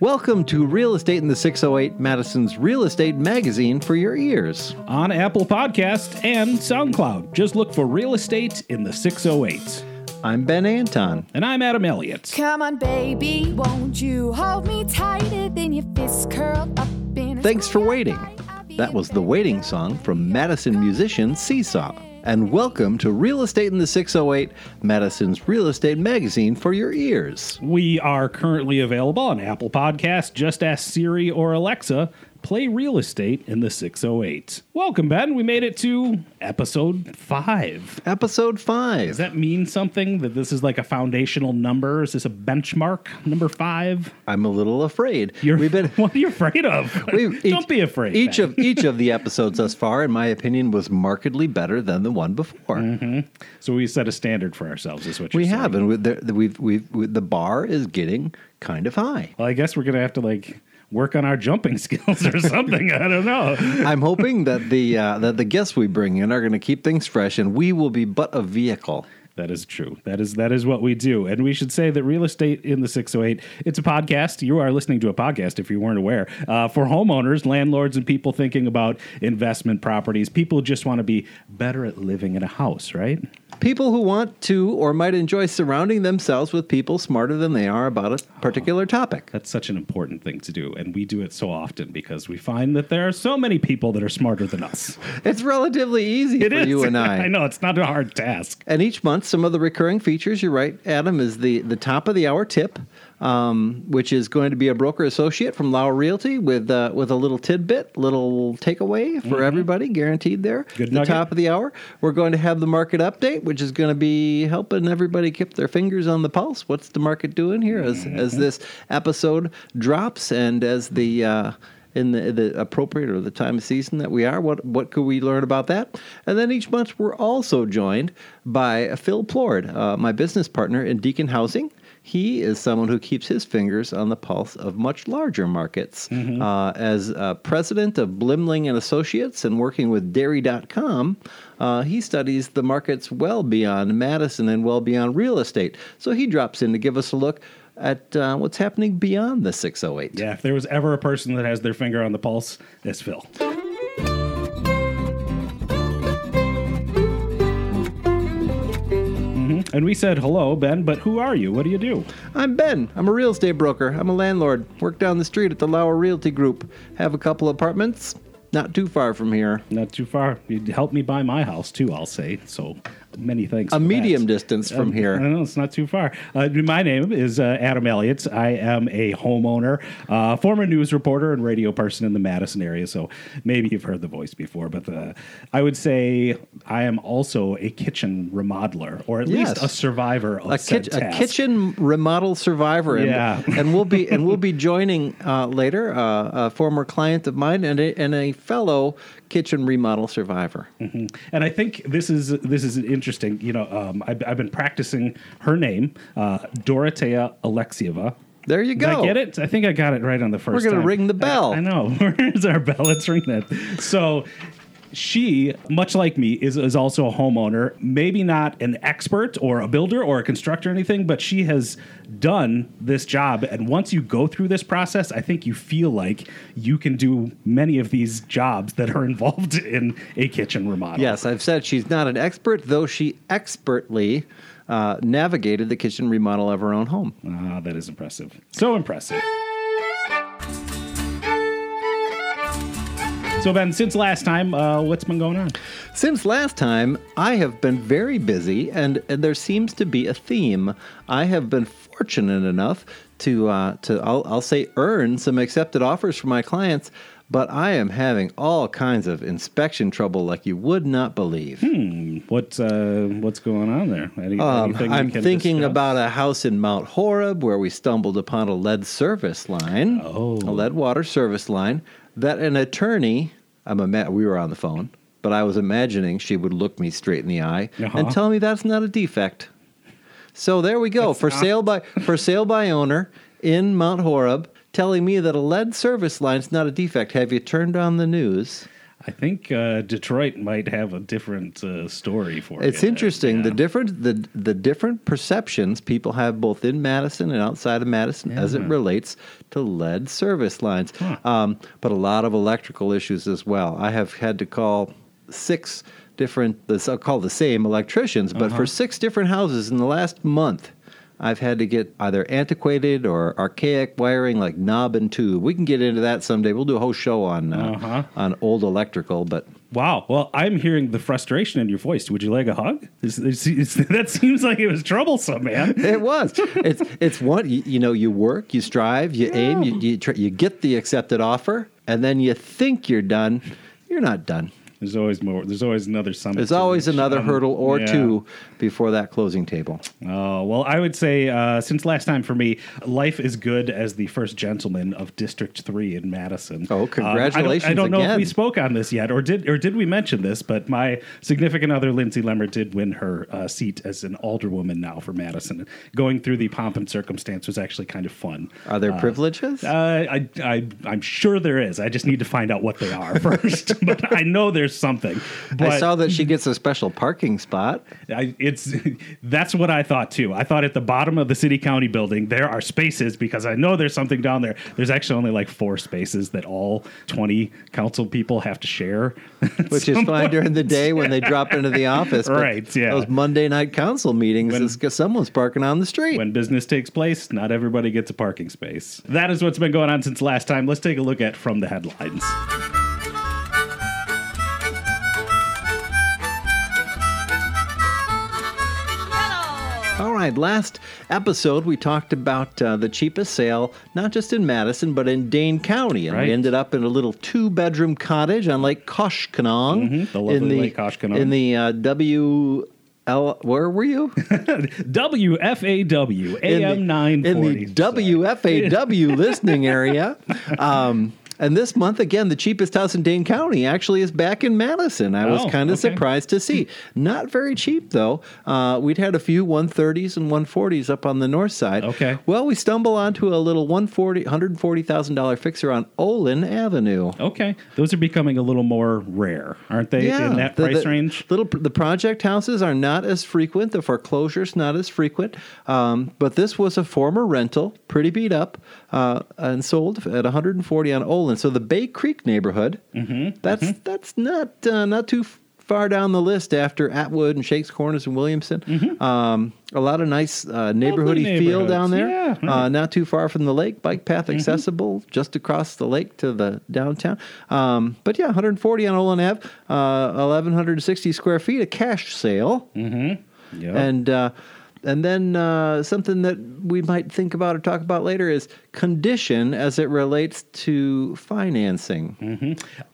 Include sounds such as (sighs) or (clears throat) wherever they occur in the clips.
Welcome to Real Estate in the 608, Madison's real estate magazine for your ears. on Apple Podcast and SoundCloud. Just look for Real Estate in the 608. I'm Ben Anton. And I'm Adam Elliott. Come on, baby, won't you hold me tighter than your fist curled up in a Thanks for waiting. That was the waiting song from Madison musician Seesaw. And welcome to Real Estate in the 608, Madison's real estate magazine for your ears. We are currently available on Apple Podcast. Just ask Siri or Alexa, play Real Estate in the 608. Welcome, Ben. We made it to episode five. Episode 5. Does that mean something that this is like a foundational number? Is this a benchmark? Number five? I'm a little afraid. You're, We've been (laughs) what are you afraid of? (laughs) (laughs) Don't be afraid. Each Ben. of each of the episodes thus far, in my opinion, was markedly better than the one before. Mm-hmm. so we set a standard for ourselves, is what We saying. have, and we, the, we've, we've, we, the bar is getting kind of high. Well, I guess we're gonna have to like work on our jumping (laughs) skills or something. I don't know. (laughs) I'm hoping that the uh, that the guests we bring in are going to keep things fresh, and we will be but a vehicle. That is true. That is that is what we do. And we should say that real estate in the 608, it's a podcast. You are listening to a podcast if you weren't aware. Uh, for homeowners, landlords and people thinking about investment properties, people just want to be better at living in a house, right? People who want to or might enjoy surrounding themselves with people smarter than they are about a particular topic. That's such an important thing to do, and we do it so often because we find that there are so many people that are smarter than us. (laughs) It's relatively easy It for is. you and I. (laughs) I know it's not a hard task. And each month, some of the recurring features, you're right, Adam, is the, the top of the hour tip, um, which is going to be a broker associate from Lauer Realty with uh, with a little tidbit, little takeaway for everybody, guaranteed there. Good the top of the hour. We're going to have the market update, which is going to be helping everybody keep their fingers on the pulse. What's the market doing here as, as this episode drops and as the. Uh, in the, the appropriate or the time of season that we are. What what could we learn about that? And then each month we're also joined by Phil Plord, uh, my business partner in Deacon Housing. He is someone who keeps his fingers on the pulse of much larger markets. Uh, as uh, president of Blimling and Associates and working with Dairy.com, uh, he studies the markets well beyond Madison and well beyond real estate. So he drops in to give us a look at uh, what's happening beyond the 608. Yeah, if there was ever a person that has their finger on the pulse, it's Phil. And we said, hello, Ben, but who are you? What do you do? I'm Ben. I'm a real estate broker. I'm a landlord. Work down the street at the Lauer Realty Group. Have a couple apartments not too far from here. Not too far. You'd help me buy my house, too, I'll say. So many thanks. A for that. medium distance from Um, I here. know. It's not too far. Uh, my name is uh, Adam Elliott. I am a homeowner, uh, former news reporter and radio person in the Madison area. So maybe you've heard the voice before, but uh, I would say I am also a kitchen remodeler, or at Yes. least a survivor of A, kitch- a kitchen remodel survivor, and, Yeah. (laughs) and we'll be and we'll be joining uh, later uh, a former client of mine and a, and a fellow kitchen remodel survivor. And I think this is this is interesting. You know, um, I've, I've been practicing her name, uh, Dorotea Alexieva. There you Did go. I get it? I think I got it right on the 1st We're gonna time. ring the bell. I, I know. (laughs) Where's our bell? Let's ring that. So she, much like me, is, is also a homeowner. Maybe not an expert or a builder or a constructor or anything, but she has done this job. And once you go through this process, I think you feel like you can do many of these jobs that are (laughs) involved in a kitchen remodel. Yes, I've said she's not an expert, though she expertly uh, navigated the kitchen remodel of her own home. Ah, that is impressive. So impressive. So Ben, since last time, uh, what's been going on? Since last time, I have been very busy, and, and there seems to be a theme. I have been fortunate enough to uh, to I'll, I'll say earn some accepted offers from my clients, but I am having all kinds of inspection trouble like you would not believe. What uh, what's going on there? Any, Um, I'm thinking discuss? about a house in Mount Horeb where we stumbled upon a lead service line, Oh. a lead water service line that an attorney. I'm ima- we were on the phone, but I was imagining she would look me straight in the eye Uh-huh. and tell me that's not a defect. So there we go for sale by for sale by owner in Mount Horeb, telling me that a lead service line is not a defect. Have you turned on the news? I think uh, Detroit might have a different uh, story for it. It's you. interesting the different the the different perceptions people have both in Madison and outside of Madison as it relates to lead service lines, Huh. um, but a lot of electrical issues as well. I have had to call six different the I'll call the same electricians, but Uh-huh. for six different houses in the last month. I've had to get either antiquated or archaic wiring like knob and tube. We can get into that someday. We'll do a whole show on uh, Uh-huh. on old electrical, but Wow. Well, I'm hearing the frustration in your voice. Would you like a hug? Is- is- is- (laughs) that seems like it was troublesome, man. (laughs) It was. It's it's one. You, you know, you work, you strive, you aim, you you, try, you get the accepted offer, and then you think you're done. You're not done. There's always more. There's always another summit. There's always reach. another Um, hurdle or yeah. two before that closing table. Oh, well, I would say uh, since last time for me, life is good as the first gentleman of District 3 in Madison. Oh, Um, I don't- congratulations I don't, know if we spoke on this yet, or did or did we mention this, but my significant other, Lindsay Lemmer, did win her uh, seat as an alderwoman now for Madison. Going through the pomp and circumstance was actually kind of fun. Are there privileges? Uh, I, I, I'm sure there is. I just need to find out what they are (laughs) first. but I know there's something. But I saw that she gets a special parking spot. I, it's that's what I thought too. I thought at the bottom of the city county building there are spaces because I know there's something down there. There's actually only like four spaces that all 20 council people have to share, (laughs) Which is fine during the day when they drop into the (laughs) office. but Right, yeah. Those Monday night council meetings, When- it's 'cause someone's parking on the street. When business takes place, not everybody gets a parking space. That is what's been going on since last time. Let's take a look at from the headlines. Right, last episode we talked about uh, the cheapest sale, not just in Madison, but in Dane County. And Right. we ended up in a little two bedroom cottage on Lake Koshkonong. Mhm, the lovely in the, Lake Koshkonong. In the uh, W. L, where were you? (laughs) WFAW AM 940. In the WFAW (laughs) listening area. Um, and this month, again, the cheapest house in Dane County actually is back in Madison. I was Oh, kind of okay. surprised to see. Not very cheap, though. Uh, we'd had a few 130s and 140s up on the north side. Okay. Well, we stumble onto a little 140, $140,000 fixer on Olin Avenue. Okay, those are becoming a little more rare, aren't they? yeah, in that the- price the range. Little the project houses are not as frequent. The foreclosures not as frequent. Um, but this was a former rental, pretty beat up, uh, and sold at 140 on Olin. So the Bay Creek neighborhood. Mm-hmm, that's that's not uh, not too far down the list after Atwood and Schenk's Corners and Williamson. Um, a lot of nice uh, neighborhoody feel down there. Yeah, Uh, not too far from the lake, bike path accessible, just across the lake to the downtown. Um, but yeah, 140 on Olin Ave, uh, 1,160 square feet, a cash sale, Yep. and uh, and then uh, something that we might think about or talk about later is condition as it relates to financing.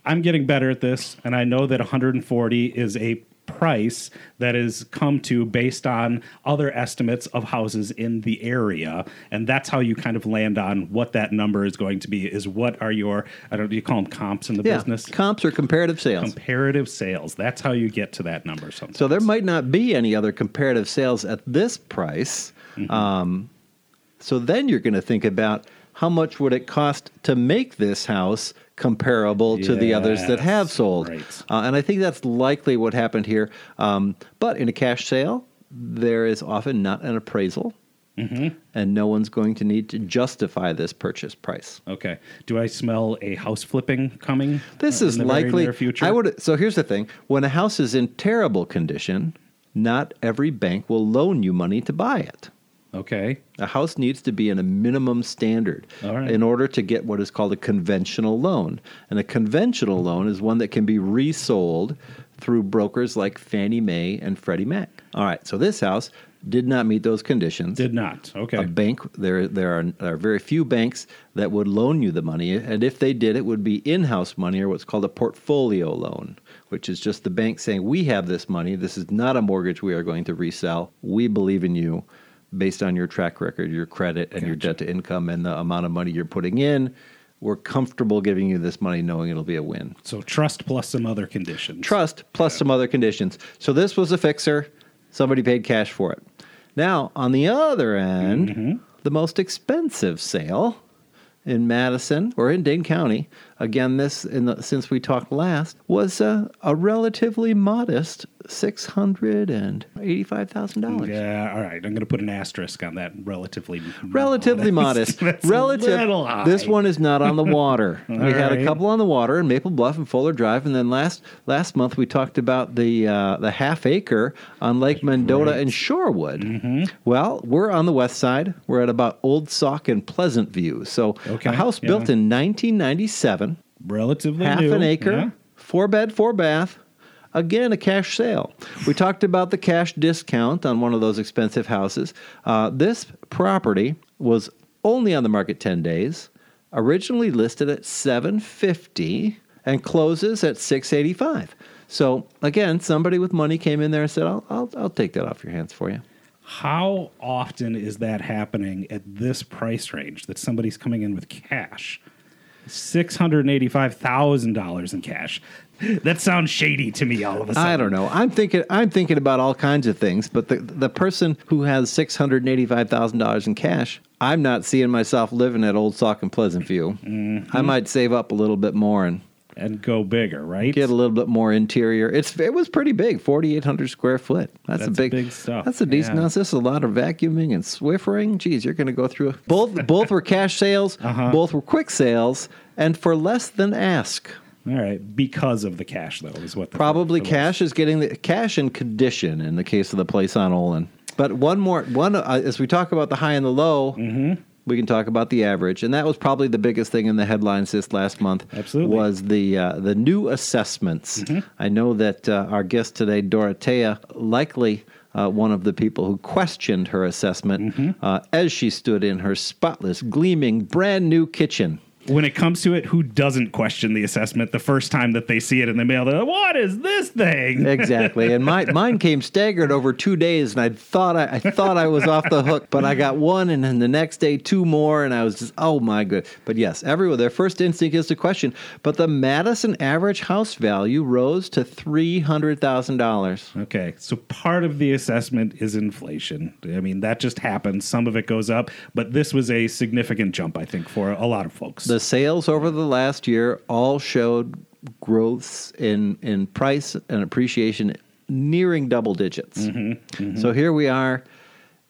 I'm getting better at this, and I know that 140 is a price that is come to based on other estimates of houses in the area and that's how you kind of land on what that number is going to be is what are your i don't do you call them comps in the Yeah, business comps or comparative sales. comparative sales that's how you get to that number sometimes So there might not be any other comparative sales at this price. Mm-hmm. Um, so then you're going to think about how much would it cost to make this house comparable to the others that have sold. right. Uh, and I think that's likely what happened here. Um, but in a cash sale, there is often not an appraisal. Mm-hmm. And no one's going to need to justify this purchase price. okay do i smell a house flipping coming This uh, is in the very likely. near future I would. So here's the thing: when a house is in terrible condition, not every bank will loan you money to buy it. Okay A house needs to be in a minimum standard right. in order to get what is called a conventional loan. And a conventional loan is one that can be resold through brokers like Fannie Mae and Freddie Mac. All right, so this house did not meet those conditions. did not okay A bank there there are, are very few banks that would loan you the money, and if they did, it would be in-house money or what's called a portfolio loan, which is just the bank saying, "We have this money. This is not a mortgage we are going to resell. We believe in you, based on your track record, your credit, and your debt to income, and the amount of money you're putting in. We're comfortable giving you this money, knowing it'll be a win." so trust plus some other conditions trust plus some other conditions. So this was a fixer. Somebody paid cash for it. Now, on the other end, Mm-hmm. the most expensive sale in Madison or in Dane County, again, this in the, since we talked last, was uh, a relatively modest six hundred and eighty-five thousand dollars. Yeah, all right. I'm going to put an asterisk on that. Relatively, Relatively (laughs) modest. That's Relative. This one is not on the water. (laughs) we had a couple on the water in Maple Bluff and Fuller Drive, and then last last month we talked about the uh, the half acre on Lake Mendota and Shorewood. Mm-hmm. Well, we're on the west side. We're at about Old Sauk and Pleasant View. So Okay, a house yeah. built in 1997, relatively half new. an acre, yeah. four bed, four bath. Again, a cash sale. We talked about the cash discount on one of those expensive houses. Uh, this property was only on the market 10 days, originally listed at 750 and closes at 685. So again, somebody with money came in there and said, I'll, I'll, I'll take that off your hands for you. How often is that happening at this price range that somebody's coming in with cash? Six hundred eighty-five thousand dollars in cash. (laughs) That sounds shady to me. All of a sudden, I don't know. I'm thinking. I'm thinking about all kinds of things. But the the person who has six hundred eighty five thousand dollars in cash, I'm not seeing myself living at Old Sauk and Pleasant View. Mm-hmm. I might save up a little bit more and And go bigger, right? get a little bit more interior. It's it was pretty big, forty eight hundred square foot. That's, a big, big stuff. That's a decent. Yeah. That's just a lot of vacuuming and swiffering. Geez, you're going to go through both. both were cash sales. (laughs) Uh-huh. Both were quick sales, and for less than ask. All right, because of the cash, though, is what the Probably cash is getting the cash and condition in the case of the place on Olin. But one more one uh, as we talk about the high and the low, Mm-hmm. we can talk about the average, and that was probably the biggest thing in the headlines this last month. Absolutely. was the uh, the new assessments. Mm-hmm. I know that uh, our guest today, Dorothea, likely. Uh, one of the people who questioned her assessment Mm-hmm. uh, as she stood in her spotless, gleaming, brand new kitchen. When it comes to it, who doesn't question the assessment the first time that they see it in the mail? They're like, "What is this thing?" Exactly, and my, (laughs) mine came staggered over two days, and I thought I, I thought I was off the hook, but I got one, and then the next day two more, and I was just oh my good. But yes, everyone their first instinct is to question. But the Madison average house value rose to three hundred thousand dollars. Okay, so part of the assessment is inflation. I mean, that just happens. Some of it goes up, but this was a significant jump, I think, for a lot of folks. The sales over the last year all showed growths in in price and appreciation nearing double digits. Mm-hmm. Mm-hmm. So here we are.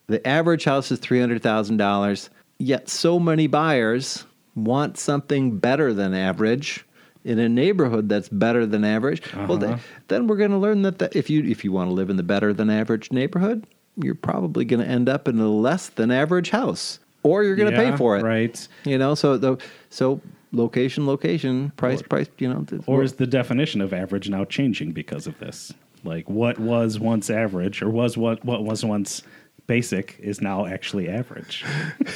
The average house is three hundred thousand dollars. Yet so many buyers want something better than average in a neighborhood that's better than average. Well, uh-huh. th- then we're going to learn that the, if you if you want to live in the better than average neighborhood, you're probably going to end up in a less than average house, or you're going to Yeah, pay for it. right? You know, so the so location, location, price, price. You know, Or is the definition of average now changing because of this? Like what was once average, or was what what was once basic, is now actually average.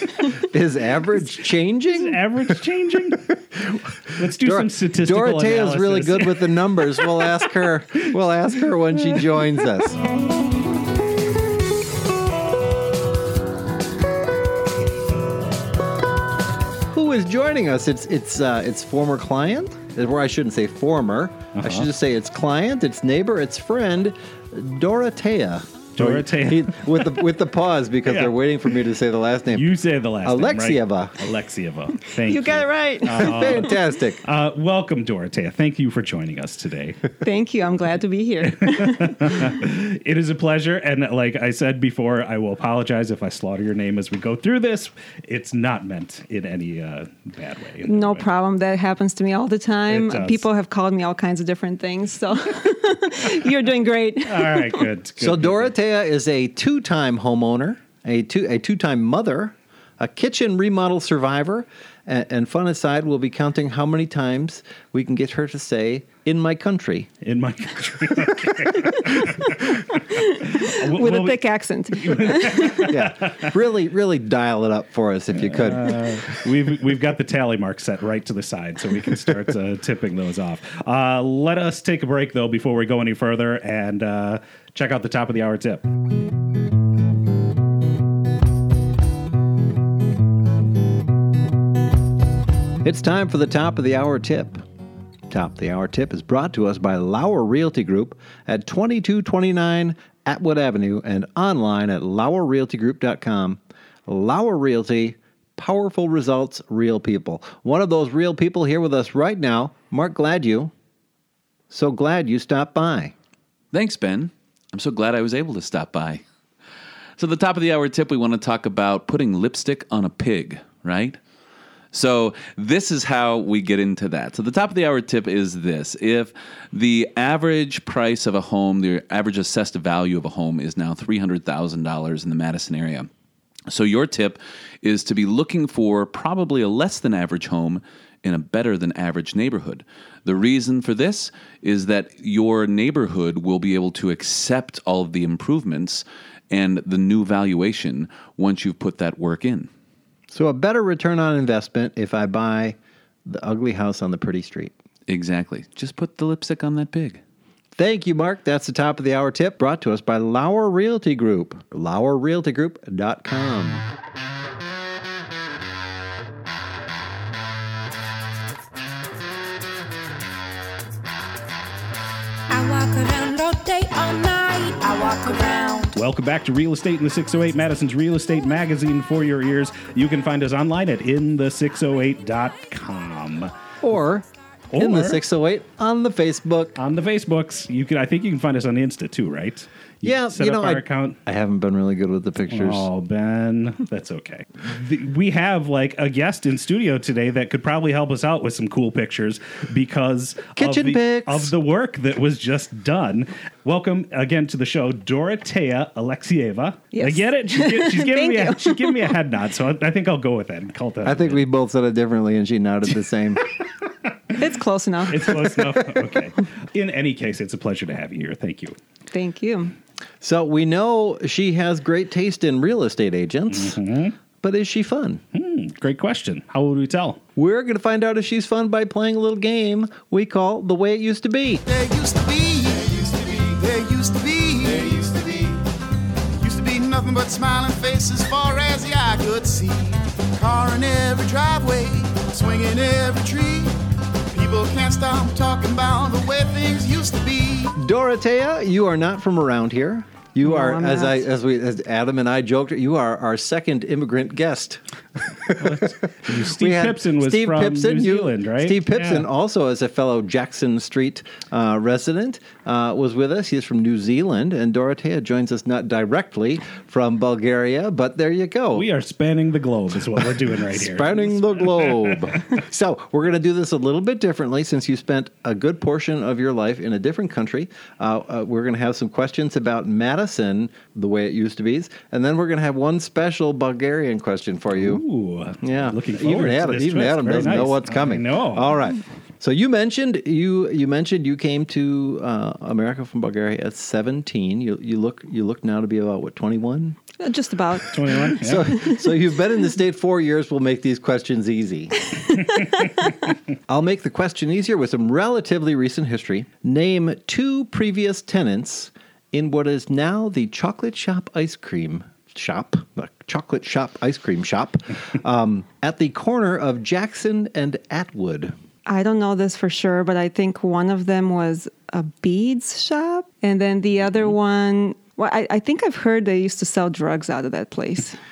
(laughs) is average (laughs) Is changing? average changing? Let's do Dor- some statistical. Dorothea's really good with the numbers. We'll ask her. We'll ask her when she (laughs) joins us. Is joining us? It's it's uh, it's former client, or I shouldn't say former. I should just say it's client, it's neighbor, it's friend, Dorothea. Dorothea. He- with the with the pause because Yeah. they're waiting for me to say the last name. You say the last Alexieva. name, right? Alexieva. Thank you. You got it right. (laughs) Fantastic. Uh, welcome, Dorothea. Thank you for joining us today. (laughs) Thank you. I'm glad to be here. (laughs) it is a pleasure. And like I said before, I will apologize if I slaughter your name as we go through this. It's not meant in any uh, bad way. No way. problem. That happens to me all the time. It does. People have called me all kinds of different things. So you're doing great. All right, good. good So good, Is a two-time homeowner, a two a two-time mother, a kitchen remodel survivor, and, and fun aside, we'll be counting how many times we can get her to say "in my country." in my country. (laughs) Okay. Well, With well, a thick accent. (laughs) Yeah, really, really dial it up for us if you could. Uh, we've we've got the tally mark set right to the side, so we can start uh, tipping those off. Uh, let us take a break though before we go any further and uh, check out the top of the hour tip. It's time for the top of the hour tip. Top of the hour tip is brought to us by Lauer Realty Group at 2229 Atwood Avenue and online at lauerrealtygroup.com. Lauer Realty, Powerful results, real people. One of those real people here with us right now, Mark Gladue. So glad you stopped by. Thanks, Ben. I'm so glad I was able to stop by. So, the top of the hour tip, we want to talk about putting lipstick on a pig, right? So, this is how we get into that. So, the top of the hour tip is this if the average price of a home, the average assessed value of a home is now $300,000 in the Madison area. So, your tip is to be looking for probably a less than average home in a better than average neighborhood. The reason for this is that your neighborhood will be able to accept all of the improvements and the new valuation once you've put that work in. So, a better return on investment if I buy the ugly house on the pretty street. Exactly. Just put the lipstick on that pig. Thank you, Mark. That's the top of the hour tip brought to us by Lauer Realty Group. LauerRealtyGroup.com. I walk around all day, all night. I walk around. Welcome back to Real Estate in the 608, Madison's Real Estate Magazine for your ears. You can find us online at in the608.com. Or, in the 608 on the Facebook. On the Facebooks, you can I think you can find us on Insta too, right? You Yeah, set you up know, our I, account. I haven't been really good with the pictures. Oh, Ben, that's okay. The- we have like a guest in studio today that could probably help us out with some cool pictures because Kitchen of, the, pics. of the work that was just done. Welcome again to the show, Dorotea Alexieva. Yes. I get it. She's, gi- she's (laughs) giving me a, she's giving me a head nod, so I, I think I'll go with that. and call that. I think we both said it differently, and she nodded the same. (laughs) It's close enough. It's close enough. Okay. In any case, it's a pleasure to have you here. Thank you. Thank you. So we know she has great taste in real estate agents, mm-hmm. but is she fun? Hmm, great question. How would we tell? We're going to find out if she's fun by playing a little game we call The Way It Used to Be. There used to be, there used to be, there used to be, there used to be, used to be nothing but smiling faces far as the eye could see. Car in every driveway, swinging every tree. People can't stop talking about the way things used to be. Dorotea, you are not from around here. You No, are, I'm as I, as we, as Adam and I joked, you are our second immigrant guest. (laughs) Steve had Pipson was Steve from Pipson, New you- Zealand, right? Steve Pipson, Yeah. also as a fellow Jackson Street uh, resident, uh, was with us. He's from New Zealand, and Dorothea joins us not directly from Bulgaria, but there you go. We are spanning the globe, is what we're doing right here. Spanning the globe. (laughs) so we're going to do this a little bit differently since you spent a good portion of your life in a different country. Uh, uh, we're going to have some questions about Madison, the way it used to be, and then we're going to have one special Bulgarian question for you. Ooh, Yeah, looking even forward Adam, to this even twist. Adam Very doesn't know what's coming. No, All right. So you mentioned you you mentioned you came to uh, America from Bulgaria at 17. You you look you look now to be about what 21. Uh, Just about. (laughs) Twenty-one. Yeah. So so you've been in the state four years. We'll make these questions easy. (laughs) I'll make the question easier with some relatively recent history. Name two previous tenants in what is now the chocolate shop ice cream shop, the chocolate shop ice cream shop, um, (laughs) at the corner of Jackson and Atwood. I don't know this for sure, but I think one of them was a beads shop, and then the other Mm-hmm. one. Well, I, I think I've heard they used to sell drugs out of that place. (laughs)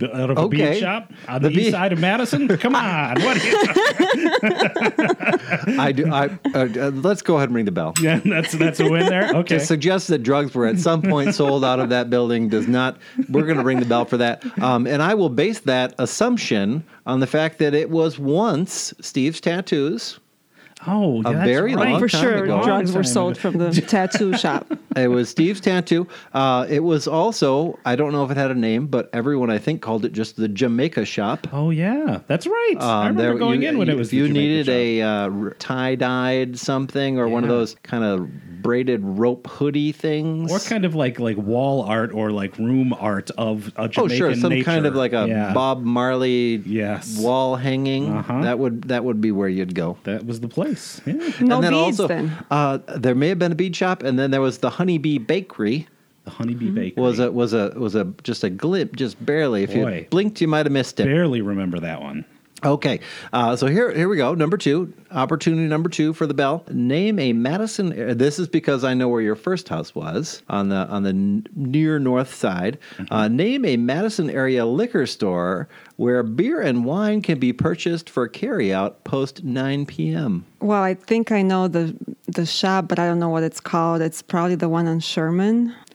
The- out of a Okay. bead shop on the, The east bead- side of Madison. Come (laughs) on, what? I do. I, uh, uh, let's go ahead and ring the bell. yeah, that's that's a win there. Okay. To suggest that drugs were at some point (laughs) sold out of that building does not. We're going to ring the bell for that. Um, and I will base that assumption on the fact that it was once Steve's Tattoos. Oh, yeah, a that's very right. long for time sure, ago. drugs were sold from the (laughs) tattoo shop. It was Steve's Tattoo. Uh, it was also, I don't know if it had a name, but everyone I think called it just the Jamaica Shop. Oh yeah, that's right. I Um, remember there- going you- in when you- it was. If the you Jamaican needed shop. a uh, tie dyed something or one of those kind of braided rope hoodie things. or kind of like like wall art or like room art of a Oh, Jamaican sure, some nature. kind of like a Yeah. Bob Marley Yes. wall hanging. Uh-huh. That would that would be where you'd go. That was the place. Yeah. No and then beads also, then. Uh, there may have been a bead shop, and then there was the Honeybee Bakery. The Honeybee Bakery. Was a was a was a just a glip, just barely. If Boy. you blinked, you might have missed it. barely remember that one. Okay, uh, so here here we go. Number two, opportunity number two for the bell. Name a Madison. uh, This is because I know where your first house was on the on the n- near north side. Uh, name a Madison area liquor store where beer and wine can be purchased for carryout post nine p.m. Well, I think I know the the shop, but I don't know what it's called. It's probably the one on Sherman. (laughs)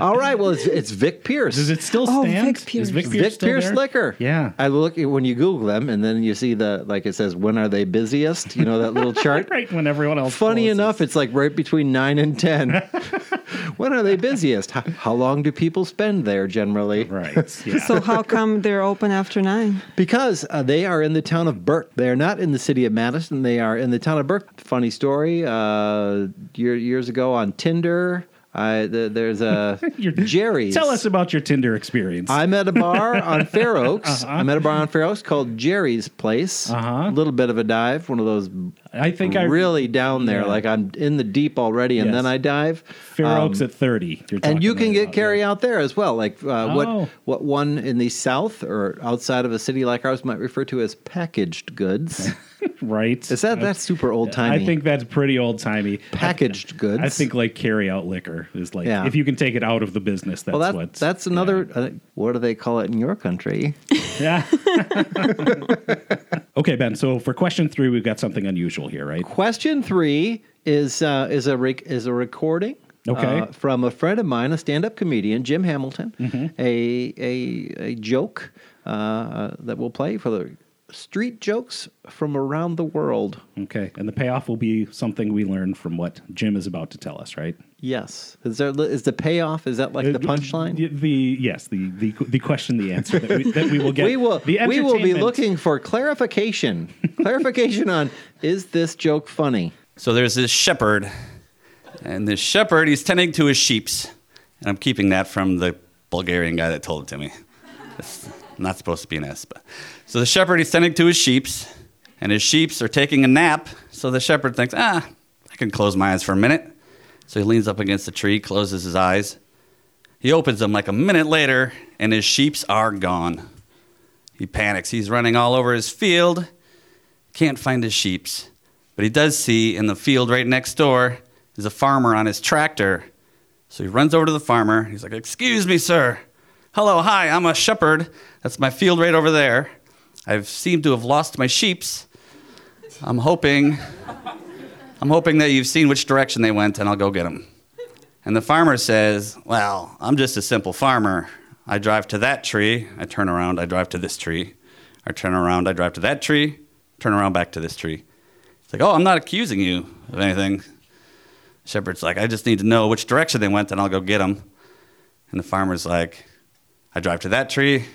All right, well it's it's Vic Pierce. Does it still Oh, stand? Vic Pierce. Is Vic Pierce, Vic still Pierce there? Liquor. Yeah. I look when you Google them, and then you see the like it says when are they busiest? You know that little (laughs) chart. right when everyone else. Funny closes. enough, it's like right between nine and ten. (laughs) when are they busiest? How, how long do people spend there generally? Right. (laughs) Yeah. So how come they're open after nine? Because uh, they are in the town of Burke. They are not in the city of Madison. They are in the town of Burke. Funny story. Uh, year, years ago on Tinder, I, the, there's a (laughs) Jerry's. Tell us about your Tinder experience. I'm at a bar on (laughs) Fair Oaks. I'm at a bar on Fair Oaks called Jerry's Place. Uh-huh. A little bit of a dive, one of those I think I really down there, yeah. like I'm in the deep already, and Yes. then I dive. Fair Um, Oaks at thirty. You're and you can get carry out there as well. Like uh, Oh. what what one in the south or outside of a city like ours might refer to as packaged goods. (laughs) right. Is that that's super old timey? I think that's pretty old timey. packaged goods. I think like carry out liquor is like Yeah. if you can take it out of the business, that's Well, that, what. that's another. Uh, what do they call it in your country? Yeah. (laughs) okay, Ben. So for question three, we've got something unusual here, right? Question three is uh, is a rec- is a recording. Okay. uh, from a friend of mine, a stand-up comedian, Jim Hamilton, Mm-hmm. a, a a joke uh, uh, that we'll play for the street jokes from around the world. Okay, and the payoff will be something we learn from what Jim is about to tell us, right? Yes, is there is the payoff? Is that like the uh, punchline? The, the- yes, the, the the question, the answer that we, that we will get. (laughs) we will The we will be looking for clarification. (laughs) clarification on is this joke funny? So there's this shepherd, and this shepherd, he's tending to his sheeps. And I'm keeping that from the Bulgarian guy that told it to me. It's not supposed to be an S. But. So the shepherd, he's tending to his sheeps, and his sheeps are taking a nap. So the shepherd thinks, ah, I can close my eyes for a minute. So he leans up against the tree, closes his eyes. He opens them like a minute later, and his sheeps are gone. He panics. He's running all over his field, can't find his sheeps. But he does see in the field right next door is a farmer on his tractor. So he runs over to the farmer. He's like, Excuse me, sir. Hello, hi, I'm a shepherd. That's my field right over there. I've seemed to have lost my sheeps. I'm hoping I'm hoping that you've seen which direction they went and I'll go get them. And the farmer says, Well, I'm just a simple farmer. I drive to that tree, I turn around, I drive to this tree. I turn around, I drive to that tree, turn around back to this tree. It's like, oh, I'm not accusing you of anything. Shepherd's like, I just need to know which direction they went, and I'll go get them. And the farmer's like, I drive to that tree,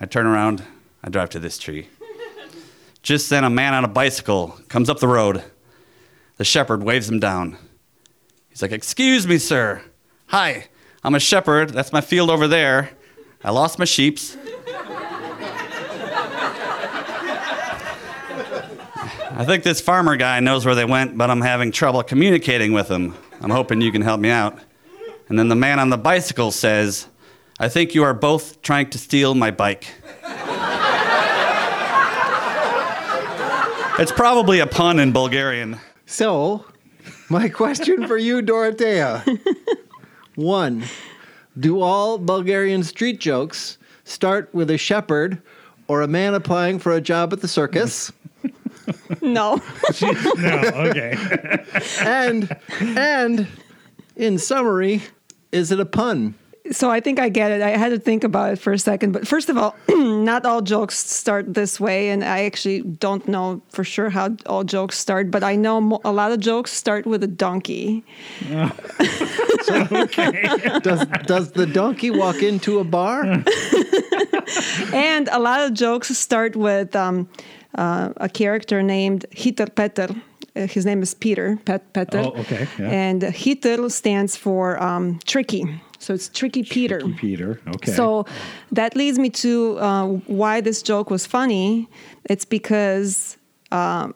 I turn around, I drive to this tree. Just then, a man on a bicycle comes up the road. The shepherd waves him down. He's like, Excuse me, sir. Hi, I'm a shepherd. That's my field over there. I lost my sheeps. I think this farmer guy knows where they went, but I'm having trouble communicating with him. I'm hoping you can help me out. And then the man on the bicycle says, I think you are both trying to steal my bike. It's probably a pun in Bulgarian. So, my question for you, Dorothea. One, do all Bulgarian street jokes start with a shepherd or a man applying for a job at the circus? No. (laughs) no, okay. and and in summary, is it a pun? So I think I get it. I had to think about it for a second. But first of all, (clears throat) not all jokes start this way, and I actually don't know for sure how all jokes start. But I know mo- a lot of jokes start with a donkey. (laughs) Okay. Does does the donkey walk into a bar? (laughs) and a lot of jokes start with um, uh, a character named Hitter Peter. Uh, his name is Peter Pet Peter. Oh, okay, yeah. And Hitter stands for um, tricky. So it's Tricky Peter. Peter. Okay. So that leads me to uh, why this joke was funny. It's because um,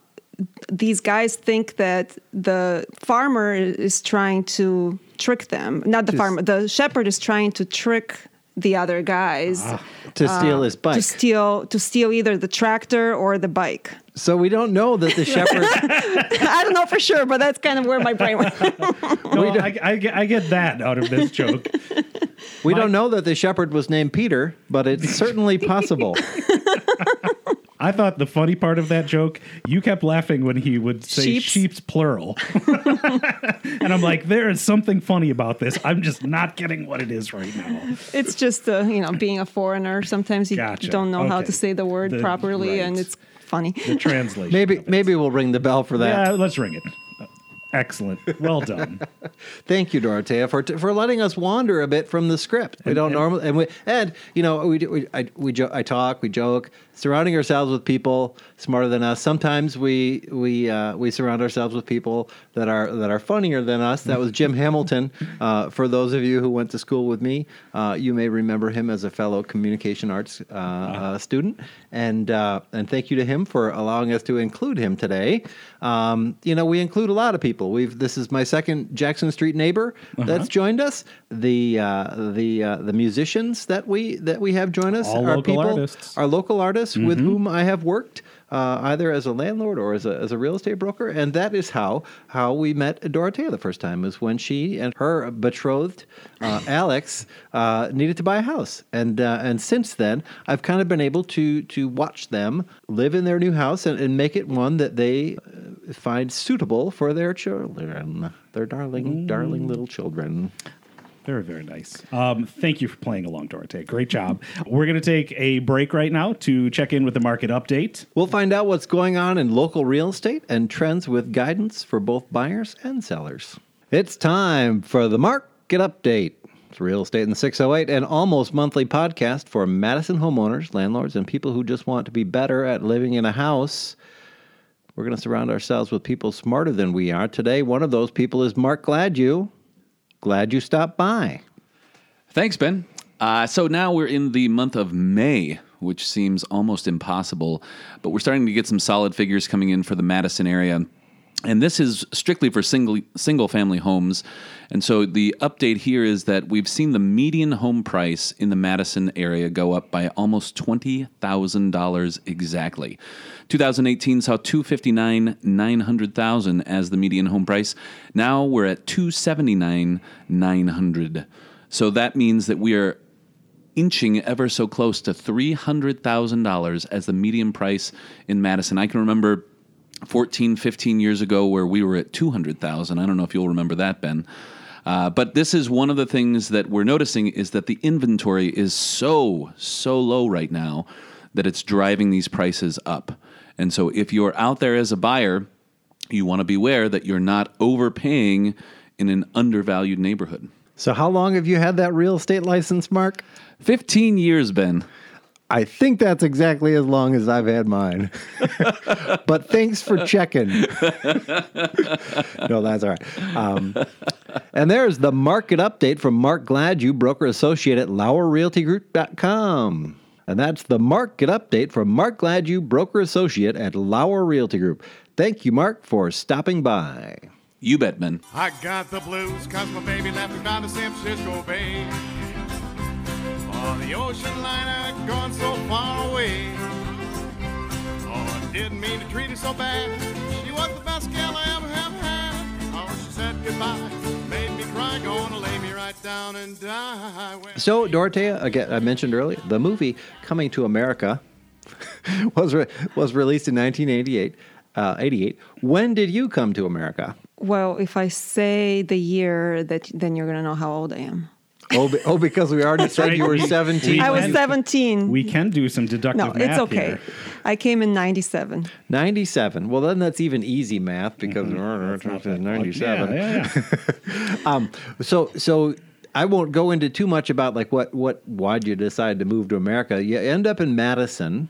these guys think that the farmer is trying to trick them. Not the farmer, the shepherd is trying to trick the other guys to steal his bike. to steal to steal either the tractor or the bike. So we don't know that the shepherd. (laughs) I don't know for sure, but that's kind of where my brain went. (laughs) No, I, I, get- I get that out of this joke. we don't know that the shepherd was named Peter, but it's certainly possible. (laughs) I thought the funny part of that joke, you kept laughing when he would say Sheeps? sheep's plural. and I'm like, there is something funny about this. I'm just not getting what it is right now. it's just uh, you know being a foreigner. Sometimes you Gotcha. don't know how to say the word The- properly, and it's funny. The translation. Maybe maybe we'll ring the bell for that. Yeah, let's ring it. Excellent. Well done. (laughs) Thank you, Dorothea, for for letting us wander a bit from the script. We don't and- normally, and we and you know we we I, we jo- I talk, we joke, surrounding ourselves with people smarter than us. Sometimes we we uh, we surround ourselves with people that are that are funnier than us. That was Jim Hamilton. (laughs) Uh, for those of you who went to school with me, uh, you may remember him as a fellow communication arts uh, uh, student, and uh, and thank you to him for allowing us to include him today. Um, you know, we include a lot of people. We've this is my second Jackson Street neighbor that's joined us. The uh, the uh, the musicians that we that we have join us All are local people artists. are local artists with whom I have worked. Uh, either as a landlord or as a, as a real estate broker, and that is how how we met Dorothea the first time. Was when she and her betrothed uh, (sighs) Alex uh, needed to buy a house, and uh, and since then I've kind of been able to to watch them live in their new house and, and make it one that they uh, find suitable for their children, their darling darling little children. Very, very nice. Um, thank you for playing along, Dorothea. Great job. We're going to take a break right now to check in with the market update. We'll find out what's going on in local real estate and trends with guidance for both buyers and sellers. It's time for the market update. It's real estate in the 608, an almost monthly podcast for Madison homeowners, landlords, and people who just want to be better at living in a house. We're going to surround ourselves with people smarter than we are. Today, one of those people is Mark Gladue. Glad you stopped by. Thanks, Ben. Uh, so now we're in the month of May, which seems almost impossible, but we're starting to get some solid figures coming in for the Madison area. And this is strictly for single single family homes. And so the update here is that we've seen the median home price in the Madison area go up by almost $20,000 exactly. 2018 saw 259 900,000 as the median home price. Now we're at 279 900. So that means that we are inching ever so close to $300,000 as the median price in Madison. I can remember 14, 15 years ago where we were at 200,000. I don't know if you'll remember that, Ben. Uh, but this is one of the things that we're noticing is that the inventory is so, so low right now that it's driving these prices up. And so if you're out there as a buyer, you want to beware that you're not overpaying in an undervalued neighborhood. So, how long have you had that real estate license, Mark? 15 years, Ben. I think that's exactly as long as I've had mine. (laughs) but thanks for checking. no, that's all right. Um, and there's the market update from Mark Gladue, broker associate at LauerRealtyGroup.com. And that's the market update from Mark Gladue, broker associate at Lauer Realty Group. Thank you, Mark, for stopping by. You bet, Ben. I got the blues cause my baby left me down to San Francisco Bay. Oh, the ocean liner going so far away. Oh, I didn't mean to treat her so bad. She was the best gal I ever have had. Oh, she said goodbye, made me cry, gonna lay me right down and die. Well, So, Dorothea, again, I mentioned earlier, the movie Coming to America (laughs) was re- was released in 1988. Uh, 88. When did you come to America? Well, if I say the year, that then you're gonna know how old I am. Oh, be- oh because we already said right. you were 17. we I was 17. We can do some deductive no, math it's okay. here. I came in '97. 97. Well, then that's even easy math because Mm-hmm. (laughs) 97. Yeah, yeah, yeah. (laughs) So, so I won't go into too much about like what, what, why'd you decide to move to America? You end up in Madison,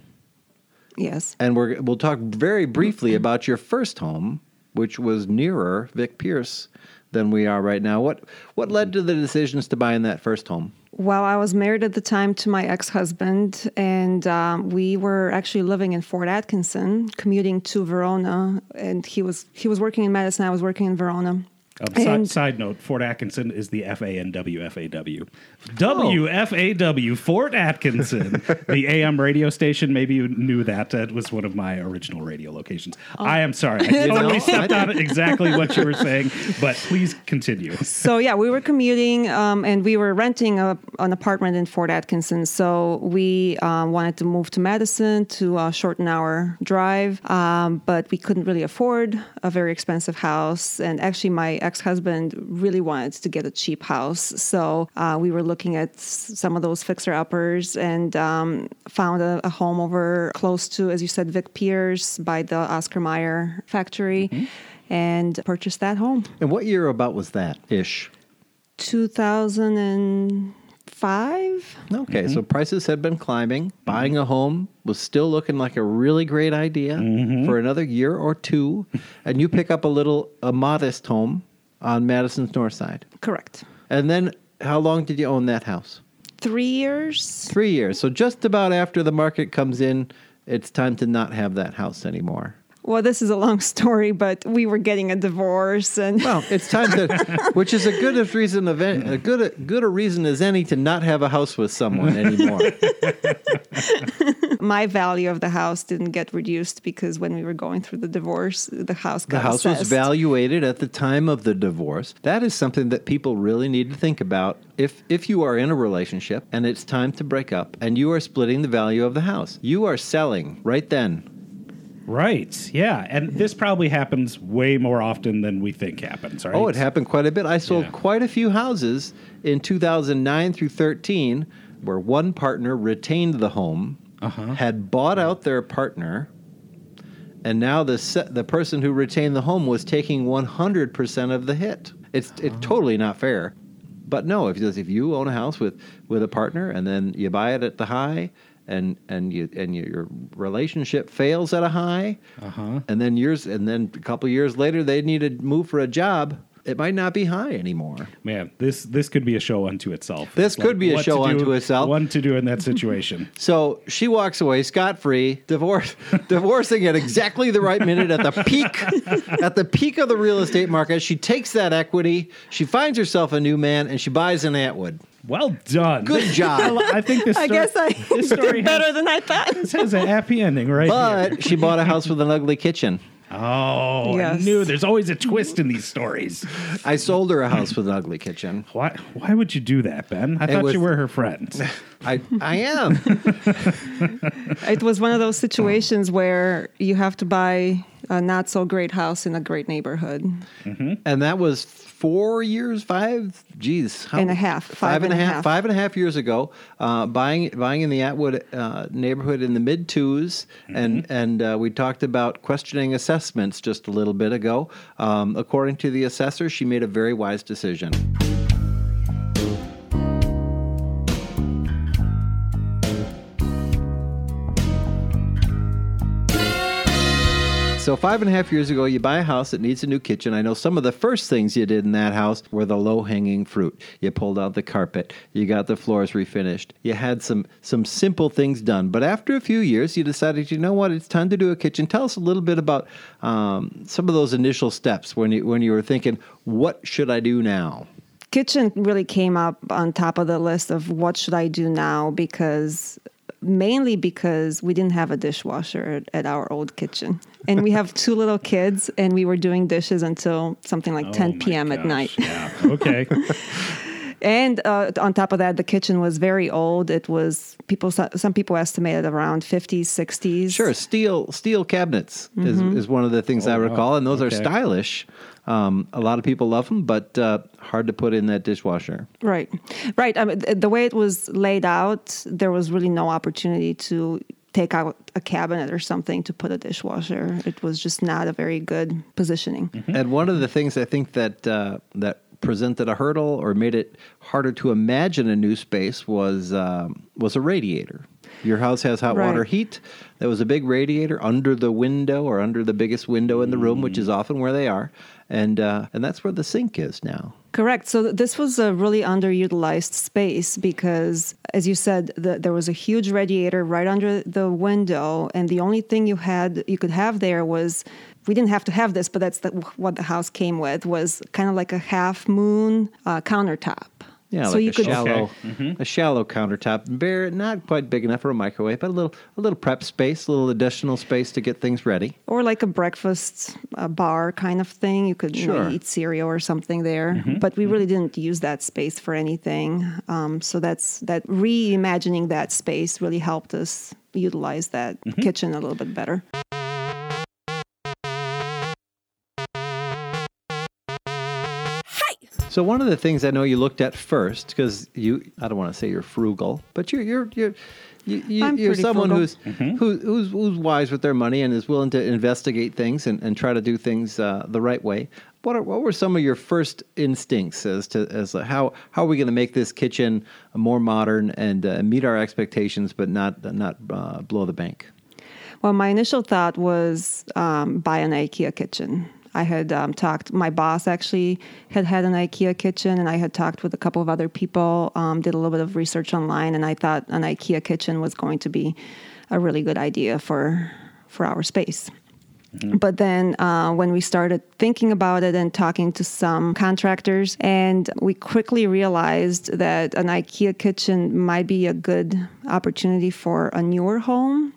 Yes. and we're, we'll talk very briefly about your first home, which was nearer Vic Pierce than we are right now. What, what led to the decisions to buy in that first home? Well, I was married at the time to my ex-husband, and um, we were actually living in Fort Atkinson, commuting to Verona. And he was he was working in Madison. I was working in Verona. Um, si- side note: Fort Atkinson is the F A N W F A W. Oh. W F A W Fort Atkinson, (laughs) the AM radio station. Maybe you knew that. That was one of my original radio locations. Oh. I am sorry. I (laughs) totally stepped on exactly what you were saying, (laughs) but please continue. So yeah, we were commuting, um, and we were renting a, an apartment in Fort Atkinson. So we um, wanted to move to Madison to uh, shorten our drive, um, but we couldn't really afford a very expensive house. And actually, my ex-husband really wanted to get a cheap house, so uh, we were looking at some of those fixer-uppers and um, found a, a home over close to, as you said, Vic Pierce by the Oscar Mayer factory. And purchased that home. And what year about was that ish? 2005. Okay, so prices had been climbing. Buying a home was still looking like a really great idea for another year or two, (laughs) and you pick up a little, a modest home on Madison's north side. Correct. And then, how long did you own that house? Three years. Three years. So just about after the market comes in, it's time to not have that house anymore. Well, this is a long (laughs) story, but we were getting a divorce, and Well, it's time to, (laughs) which is a good as reason of any, a good good a reason as any to not have a house with someone anymore. (laughs) my value of the house didn't get reduced because when we were going through the divorce, the house The house was assessed. valuated at the time of the divorce. That is something that people really need to think about. If if you are in a relationship and it's time to break up and you are splitting the value of the house, you are selling right then. Right. Yeah. And this probably happens way more often than we think happens, right? Oh, it happened quite a bit. I sold Yeah. quite a few houses in 2009 through 13 where one partner retained the home, Uh-huh. had bought out their partner, and now the se- the person who retained the home was taking 100% of the hit. It's it's totally not fair. But no, if if you own a house with with a partner and then you buy it at the high and and you and your relationship fails at a high, Uh-huh. and then years and then a couple years later they need to move for a job, it might not be high anymore. Man, this this could be a show unto itself. This could be a show to do- unto itself. One to do in that situation. (laughs) So she walks away scot free, divorce, (laughs) divorcing at exactly the right minute at the peak, at the peak of the real estate market. She takes that equity, she finds herself a new man, and she buys an Atwood. Well done. Good job. I, think this. (laughs) I guess I this story did better has, than I thought. this has a happy ending, right? here. But she bought a house with an ugly kitchen. Oh, I knew there's always a twist in these stories. I sold her a house with an ugly kitchen. Why why would you do that, Ben? I thought was- you were her friend. (laughs) I I am. (laughs) It was one of those situations where you have to buy a not so great house in a great neighborhood. And that was four years, five, geez, how, And a half, five and a half, five and a half years ago. Uh, buying buying in the Atwood uh, neighborhood in the mid 2s and and uh, we talked about questioning assessments just a little bit ago. Um, according to the assessor, she made a very wise decision. So five and a half years ago, you buy a house that needs a new kitchen. I know some of the first things you did in that house were the low-hanging fruit. You pulled out the carpet, you got the floors refinished, you had some some simple things done. But after a few years, you decided, you know what, it's time to do a kitchen. Tell us a little bit about um, some of those initial steps when you when you were thinking, what should I do now? kitchen really came up on top of the list of what should I do now because mainly because we didn't have a dishwasher at, at our old kitchen. And we have two little kids and we were doing dishes until something like 10 Oh my p.m. at night. Yeah. Okay. (laughs) And uh, on top of that, the kitchen was very old. It was people. Some people estimated around 50s, 60s. Sure, steel steel cabinets is, is one of the things I Oh, wow. recall, and those Okay. are stylish. Um, a lot of people love them, but uh, hard to put in that dishwasher. Right, right. I mean, the way it was laid out, there was really no opportunity to take out a cabinet or something to put a dishwasher. It was just not a very good positioning. And one of the things I think that uh, that presented a hurdle or made it harder to imagine a new space was um, was a radiator. Your house has hot Right. water heat. There was a big radiator under the window or under the biggest window in the room, which is often where they are, and uh, and that's where the sink is now. Correct. So this was a really underutilized space because, as you said, the, there was a huge radiator right under the window, and the only thing you had you could have there was we didn't have to have this, but that's the, what the house came with was kind of like a half moon uh, countertop. Yeah, so like you a could shallow, Mm-hmm. a shallow countertop, bare, not quite big enough for a microwave, but a little, a little prep space, a little additional space to get things ready. or like a breakfast uh, bar kind of thing. You could you know, Sure. eat cereal or something there, but we really didn't use that space for anything. Um, so that's that reimagining that space really helped us utilize that kitchen a little bit better. So one of the things I know you looked at first, because you, I don't want to say you're frugal, but you're you're you're you, you, I'm you're someone frugal. who's who, who's who's wise with their money and is willing to investigate things and, and try to do things uh, the right way. What are, what were some of your first instincts as to as to how how are we going to make this kitchen more modern and uh, meet our expectations, but not not uh, blow the bank? Well, my initial thought was um, buy an IKEA kitchen. I had um, talked. My boss actually had had an IKEA kitchen, and I had talked with a couple of other people. Um, did a little bit of research online, and I thought an IKEA kitchen was going to be a really good idea for for our space. But then uh, when we started thinking about it and talking to some contractors, and we quickly realized that an IKEA kitchen might be a good opportunity for a newer home.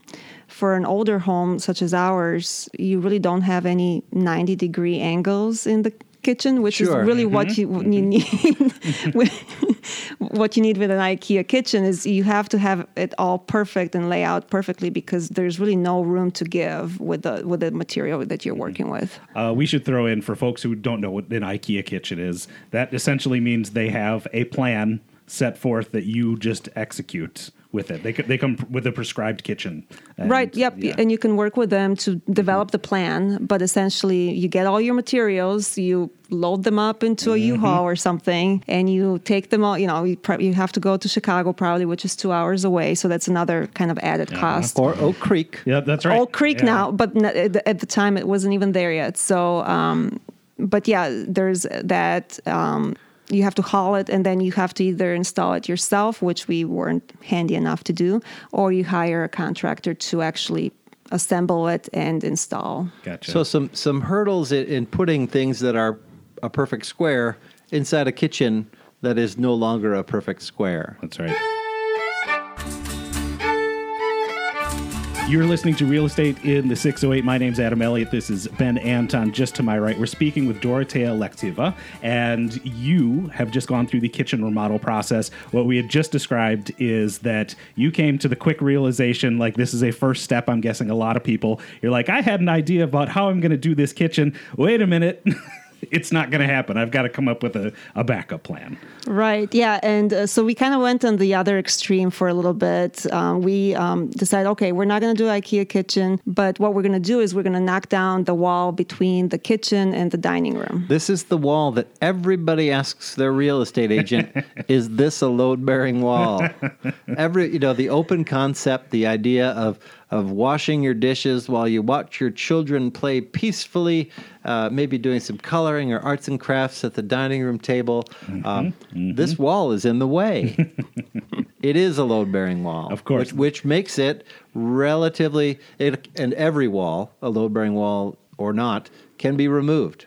For an older home such as ours, you really don't have any 90 degree angles in the kitchen, which Sure. is really mm-hmm. what you, you mm-hmm. need. (laughs) what you need with an IKEA kitchen is you have to have it all perfect and lay out perfectly because there's really no room to give with the with the material that you're mm-hmm. working with. Uh, we should throw in for folks who don't know what an IKEA kitchen is. That essentially means they have a plan set forth that you just execute with it. They they come with a prescribed kitchen. And, right. Yep. yeah. And you can work with them to develop the plan, but essentially you get all your materials, you load them up into a U-Haul or something, and you take them all. You know, you, pro- you have to go to Chicago probably, which is two hours away, so that's another kind of added cost. Or Oak Creek. Yeah, that's right. Oak Creek Yeah. now, but n- at the- at the time it wasn't even there yet. So, um, but yeah, there's that. Um, you have to haul it, and then you have to either install it yourself, which we weren't handy enough to do, or you hire a contractor to actually assemble it and install. Gotcha. So some some hurdles in, in putting things that are a perfect square inside a kitchen that is no longer a perfect square. That's right. You're listening to Real Estate in the 608. My name's Adam Elliott. This is Ben Anton. Just to my right, we're speaking with Dorothea Alexieva, and you have just gone through the kitchen remodel process. What we had just described is that you came to the quick realization like this is a first step. I'm guessing a lot of people. You're like, I had an idea about how I'm going to do this kitchen. Wait a minute. (laughs) it's not going to happen. I've got to come up with a, a backup plan. Right. Yeah. And uh, so we kind of went on the other extreme for a little bit. Um, we um, decided, okay, we're not going to do IKEA kitchen, but what we're going to do is we're going to knock down the wall between the kitchen and the dining room. This is the wall that everybody asks their real estate agent, (laughs) is this a load bearing wall? (laughs) Every you know, the open concept, the idea of of washing your dishes while you watch your children play peacefully, uh, maybe doing some coloring or arts and crafts at the dining room table. Um, This wall is in the way. (laughs) it is a load bearing wall. Of course. Which, which makes it relatively, it, and every wall, a load bearing wall or not, can be removed.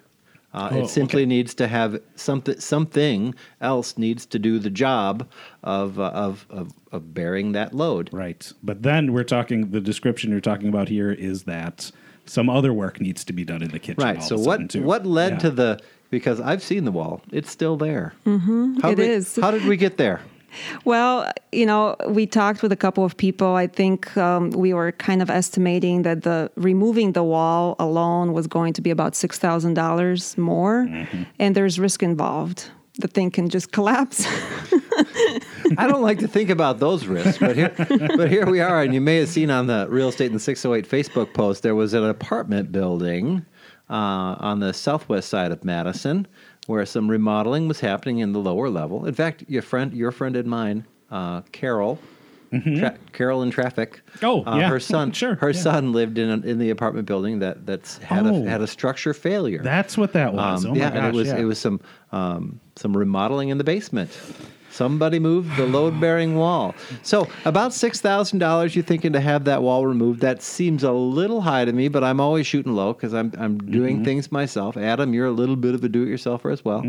Uh, Oh, it simply needs to have something. Something else needs to do the job of, uh, of of of bearing that load. Right. But then we're talking, the description you're talking about here is that some other work needs to be done in the kitchen. Right. all So of what too. what led Yeah. to the? Because I've seen the wall. It's still there. Mm-hmm, it is. How did we get there? Well, you know, we talked with a couple of people. I think um, we were kind of estimating that the removing the wall alone was going to be about six thousand dollars more, and there's risk involved. The thing can just collapse. I don't like to think about those risks, but here, but here we are, and you may have seen on the Real Estate in 608 Facebook post there was an apartment building uh, on the southwest side of Madison where some remodeling was happening in the lower level. In fact, your friend, your friend and mine, uh, Carol. Tra- Carol in traffic. Mm-hmm. Oh, uh, yeah. her (laughs) son. Sure, her yeah. son lived in a, in the apartment building that that's had Oh. a had a structure failure. That's what that was. Um, oh my yeah, gosh, and it was yeah. it was some um, some remodeling in the basement. Somebody moved the load bearing wall. So, about $6,000 you're thinking to have that wall removed. That seems a little high to me, but I'm always shooting low because I'm, I'm doing things myself. Adam, you're a little bit of a do it yourselfer as well.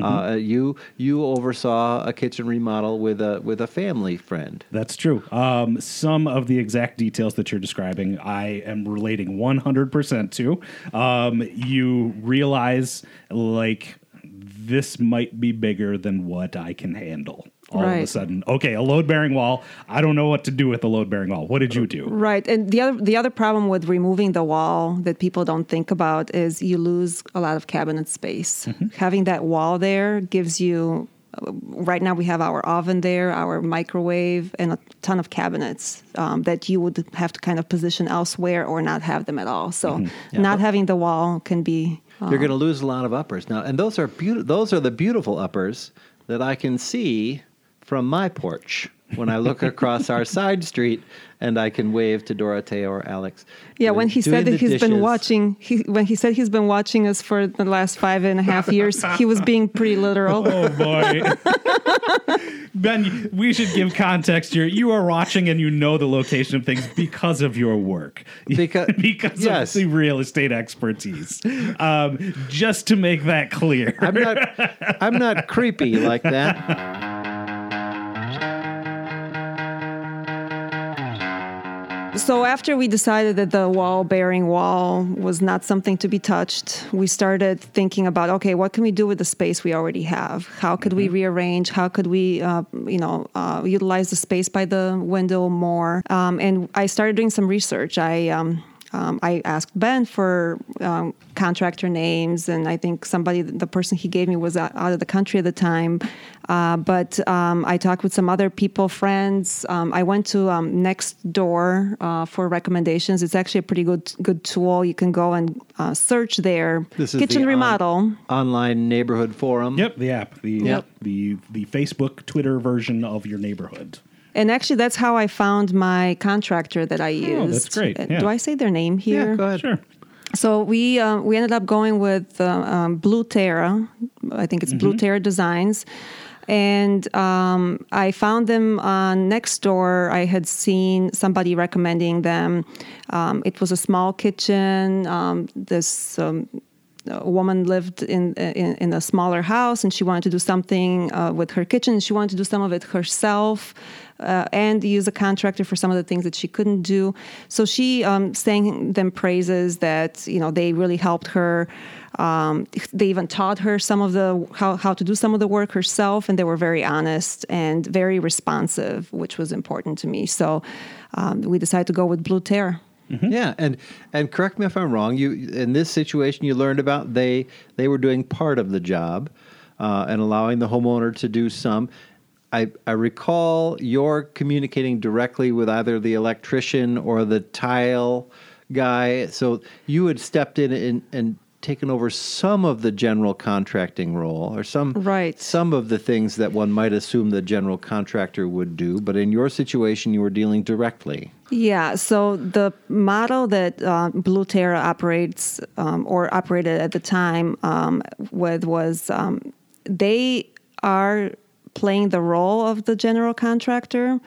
Uh, you you oversaw a kitchen remodel with a, with a family friend. That's true. Um, some of the exact details that you're describing, I am relating 100% to. Um, you realize, like, this might be bigger than what I can handle. All of a sudden, okay, a load bearing wall. I don't know what to do with a load bearing wall. What did you do? Right, and the other the other problem with removing the wall that people don't think about is you lose a lot of cabinet space. Having that wall there gives you. uh, Right now, we have our oven there, our microwave, and a ton of cabinets um, that you would have to kind of position elsewhere or not have them at all. So, not having the wall can be You're going to lose a lot of uppers now, and those are beautiful. Those are the beautiful uppers that I can see from my porch when I look across our side street, and I can wave to Dorothea or Alex. Yeah, when he said that the he's been watching, he, when he said he's been watching us for the last five and a half years, he was being pretty literal. (laughs) Oh boy. ben, we should give context here. You are watching and you know the location of things because of your work. (laughs) Because- because yes. of the real estate expertise. Um, just to make that clear. I'm not. I'm not creepy like that. (laughs) So after we decided that the wall bearing wall was not something to be touched, we started thinking about okay, what can we do with the space we already have? How could we rearrange? How could we, uh, you know, uh, utilize the space by the window more? Um, and I started doing some research. I um, um, I asked Ben for um, contractor names, and I think somebody, the person he gave me was out out of the country at the time. Uh, but um, I talked with some other people, friends. Um, I went to um, Nextdoor uh, for recommendations. It's actually a pretty good good tool. You can go and uh, search there. This is Kitchen the on- remodel. online neighborhood forum. Yep, the app. The Yep. the the Facebook, Twitter version of your neighborhood. And actually, that's how I found my contractor that I used. Oh, that's great. Uh, Yeah. Do I say their name here? Yeah, go ahead. Sure. So we uh, we ended up going with uh, um, Blue Terra. I think it's Blue Terra Designs. And um, I found them on Nextdoor. I had seen somebody recommending them. Um, it was a small kitchen. Um, this um, a woman lived in, in in a smaller house, and she wanted to do something uh, with her kitchen. She wanted to do some of it herself, uh, and use a contractor for some of the things that she couldn't do. So she um, sang them praises that you know they really helped her. Um, they even taught her some of the how, how to do some of the work herself, and they were very honest and very responsive, which was important to me. So um, we decided to go with Blue Terra. Yeah, and and correct me if I'm wrong. You in this situation, you learned about they they were doing part of the job uh, and allowing the homeowner to do some. I I recall you're communicating directly with either the electrician or the tile guy. So you had stepped in and and taken over some of the general contracting role or some Right. some of the things that one might assume the general contractor would do but in your situation you were dealing directly Yeah, so the model that uh, Blue Terra operates um, or operated at the time um, with was um, they are playing the role of the general contractor,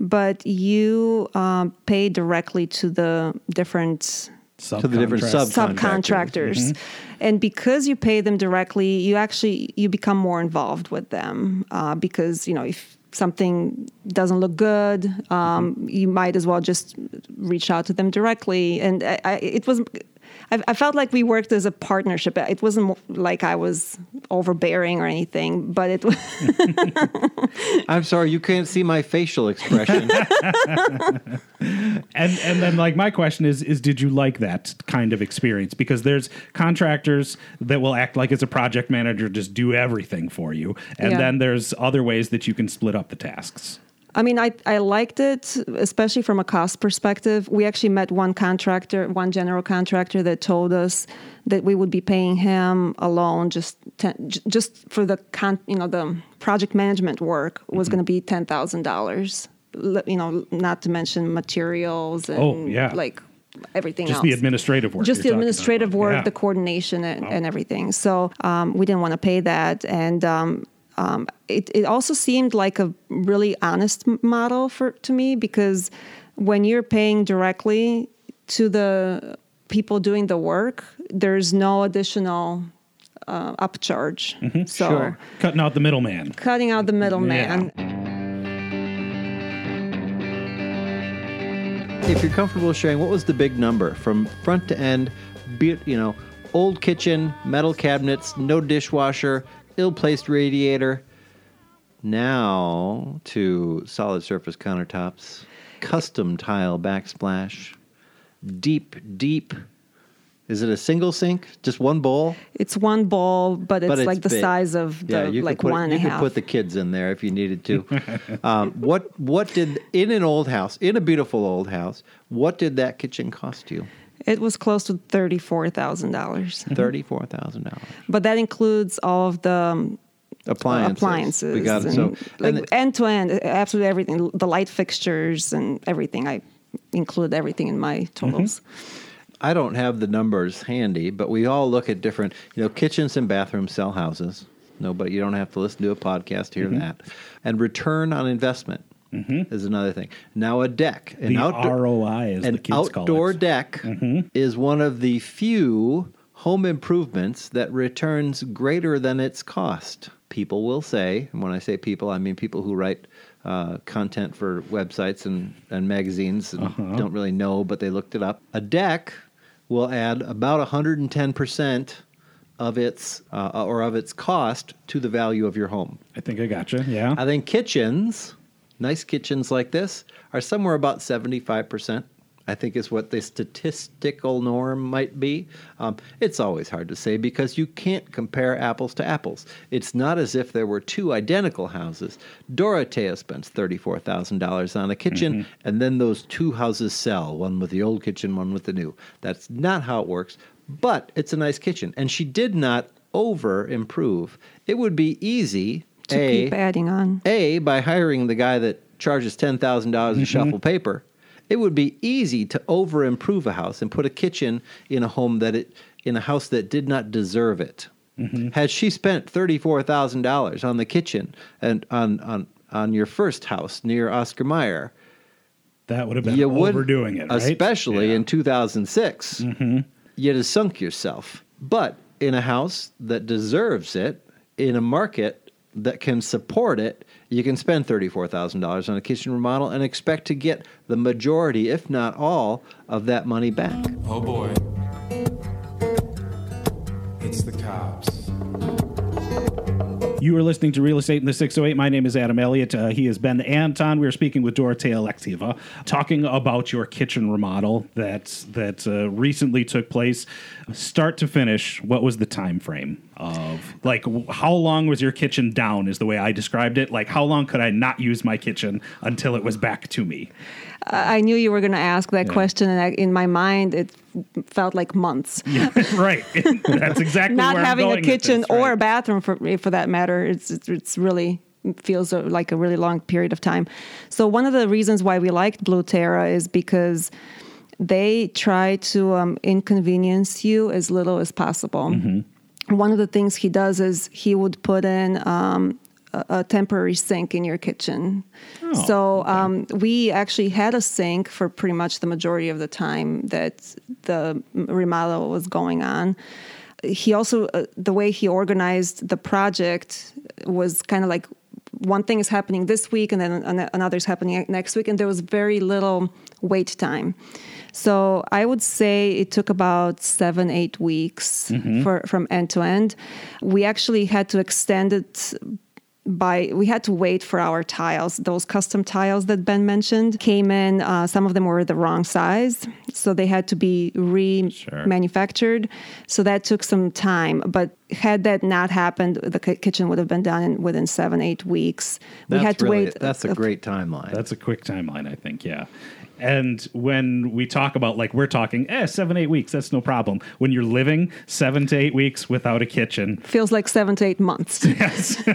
but you um, pay directly to the different To the different Subcontract. sub- subcontractors and because you pay them directly you actually you become more involved with them uh, because you know if something doesn't look good um, you might as well just reach out to them directly. And I, I, it was I, I felt like we worked as a partnership it wasn't like i was overbearing or anything but it was (laughs) I'm sorry, you can't see my facial expression. (laughs) And and then like my question is is did you like that kind of experience because there's contractors that will act like as a project manager just do everything for you and Yeah. then there's other ways that you can split up the tasks. I mean, I, I liked it, especially from a cost perspective. We actually met one contractor, one general contractor that told us that we would be paying him alone just ten, just for the con, you know the project management work was going to be ten thousand dollars. You know, not to mention materials and Oh, yeah. like everything Just else the administrative work. just the administrative work, Yeah. the coordination, and, and everything. So um, we didn't want to pay that, and um, um, it it also seemed like a really honest model for to me because when you're paying directly to the people doing the work, there's no additional uh, upcharge. So Mm-hmm. Sure. Cutting out the middleman. cutting out the middleman. If you're comfortable sharing, what was the big number from front to end? Be you know, old kitchen, metal cabinets, no dishwasher, ill-placed radiator. Now to solid surface countertops, custom tile backsplash, deep, deep. Is it a single sink? Just one bowl? It's one bowl, but it's, but it's like the size of the yeah, you like could put, one you could half. put the kids in there if you needed to. (laughs) um, what what did in an old house, in a beautiful old house, what did that kitchen cost you? It was close to thirty-four thousand dollars, Thirty four thousand dollars. but that includes all of the um, Appliances. appliances. We got it. So like end to end, absolutely everything. The light fixtures and everything. I include everything in my totals. I don't have the numbers handy, but we all look at different, you know, kitchens and bathrooms sell houses. No, but you don't have to listen to a podcast to hear Mm-hmm. that. And return on investment is another thing. Now a deck, an The outdoor, ROI, as an the kids call outdoor it. Mm-hmm. deck is one of the few home improvements that returns greater than its cost. People will say, and when I say people, I mean people who write uh, content for websites and, and magazines and Uh-huh. don't really know, but they looked it up. A deck will add about 110% of its uh, or of its cost to the value of your home. I think I gotcha. Yeah. I think kitchens, nice kitchens like this, are somewhere about 75%. I think is what the statistical norm might be. Um, it's always hard to say because you can't compare apples to apples. It's not as if there were two identical houses. Dorothea spends $34,000 on a kitchen, and then those two houses sell one with the old kitchen, one with the new. That's not how it works, but it's a nice kitchen. And she did not over improve. It would be easy To a, keep adding on. a, by hiring the guy that charges $10,000 Mm-hmm. to shuffle paper, it would be easy to over improve a house and put a kitchen in a home that it, in a house that did not deserve it. Mm-hmm. Had she spent $34,000 on the kitchen and on, on, on your first house near Oscar Mayer, that would have been you would, overdoing it, right? especially Yeah. in 2006. Mm-hmm. You'd have sunk yourself. But in a house that deserves it, in a market that can support it, you can spend $34,000 on a kitchen remodel and expect to get the majority, if not all, of that money back. Oh boy. It's the cops. You are listening to Real Estate in the 608. My name is Adam Elliott. Uh, he is Ben Anton. We are speaking with Dorothea Alexieva, talking about your kitchen remodel that that uh, recently took place, start to finish. What was the time frame of like how long was your kitchen down? Is the way I described it. Like how long could I not use my kitchen until it was back to me? I knew you were going to ask that Yeah. question, and I, in my mind, it felt like months. (laughs) right. (laughs) That's exactly Not where I'm saying. Not having a kitchen this, or a bathroom, for for that matter, it's it's, really feels like a really long period of time. So one of the reasons why we liked Blue Terra is because they try to um, inconvenience you as little as possible. Mm-hmm. One of the things he does is he would put in um, a, a temporary sink in your kitchen. Oh, so um, we actually had a sink for pretty much the majority of the time that the remodel was going on. He also, uh, the way he organized the project was kind of like one thing is happening this week and then an- another is happening next week, and there was very little wait time. So I would say it took about seven, eight weeks for from end to end. We actually had to extend it by we had to wait for our tiles those custom tiles that ben mentioned came in uh, some of them were the wrong size so they had to be remanufactured so that took some time but had that not happened the ki- kitchen would have been done in, within seven eight weeks we had to really- wait That's a great timeline. That's a quick timeline, I think. Yeah. And when we talk about like we're talking, eh, seven eight weeks, that's no problem. When you're living seven to eight weeks without a kitchen, feels like seven to eight months (laughs) Yes. (laughs)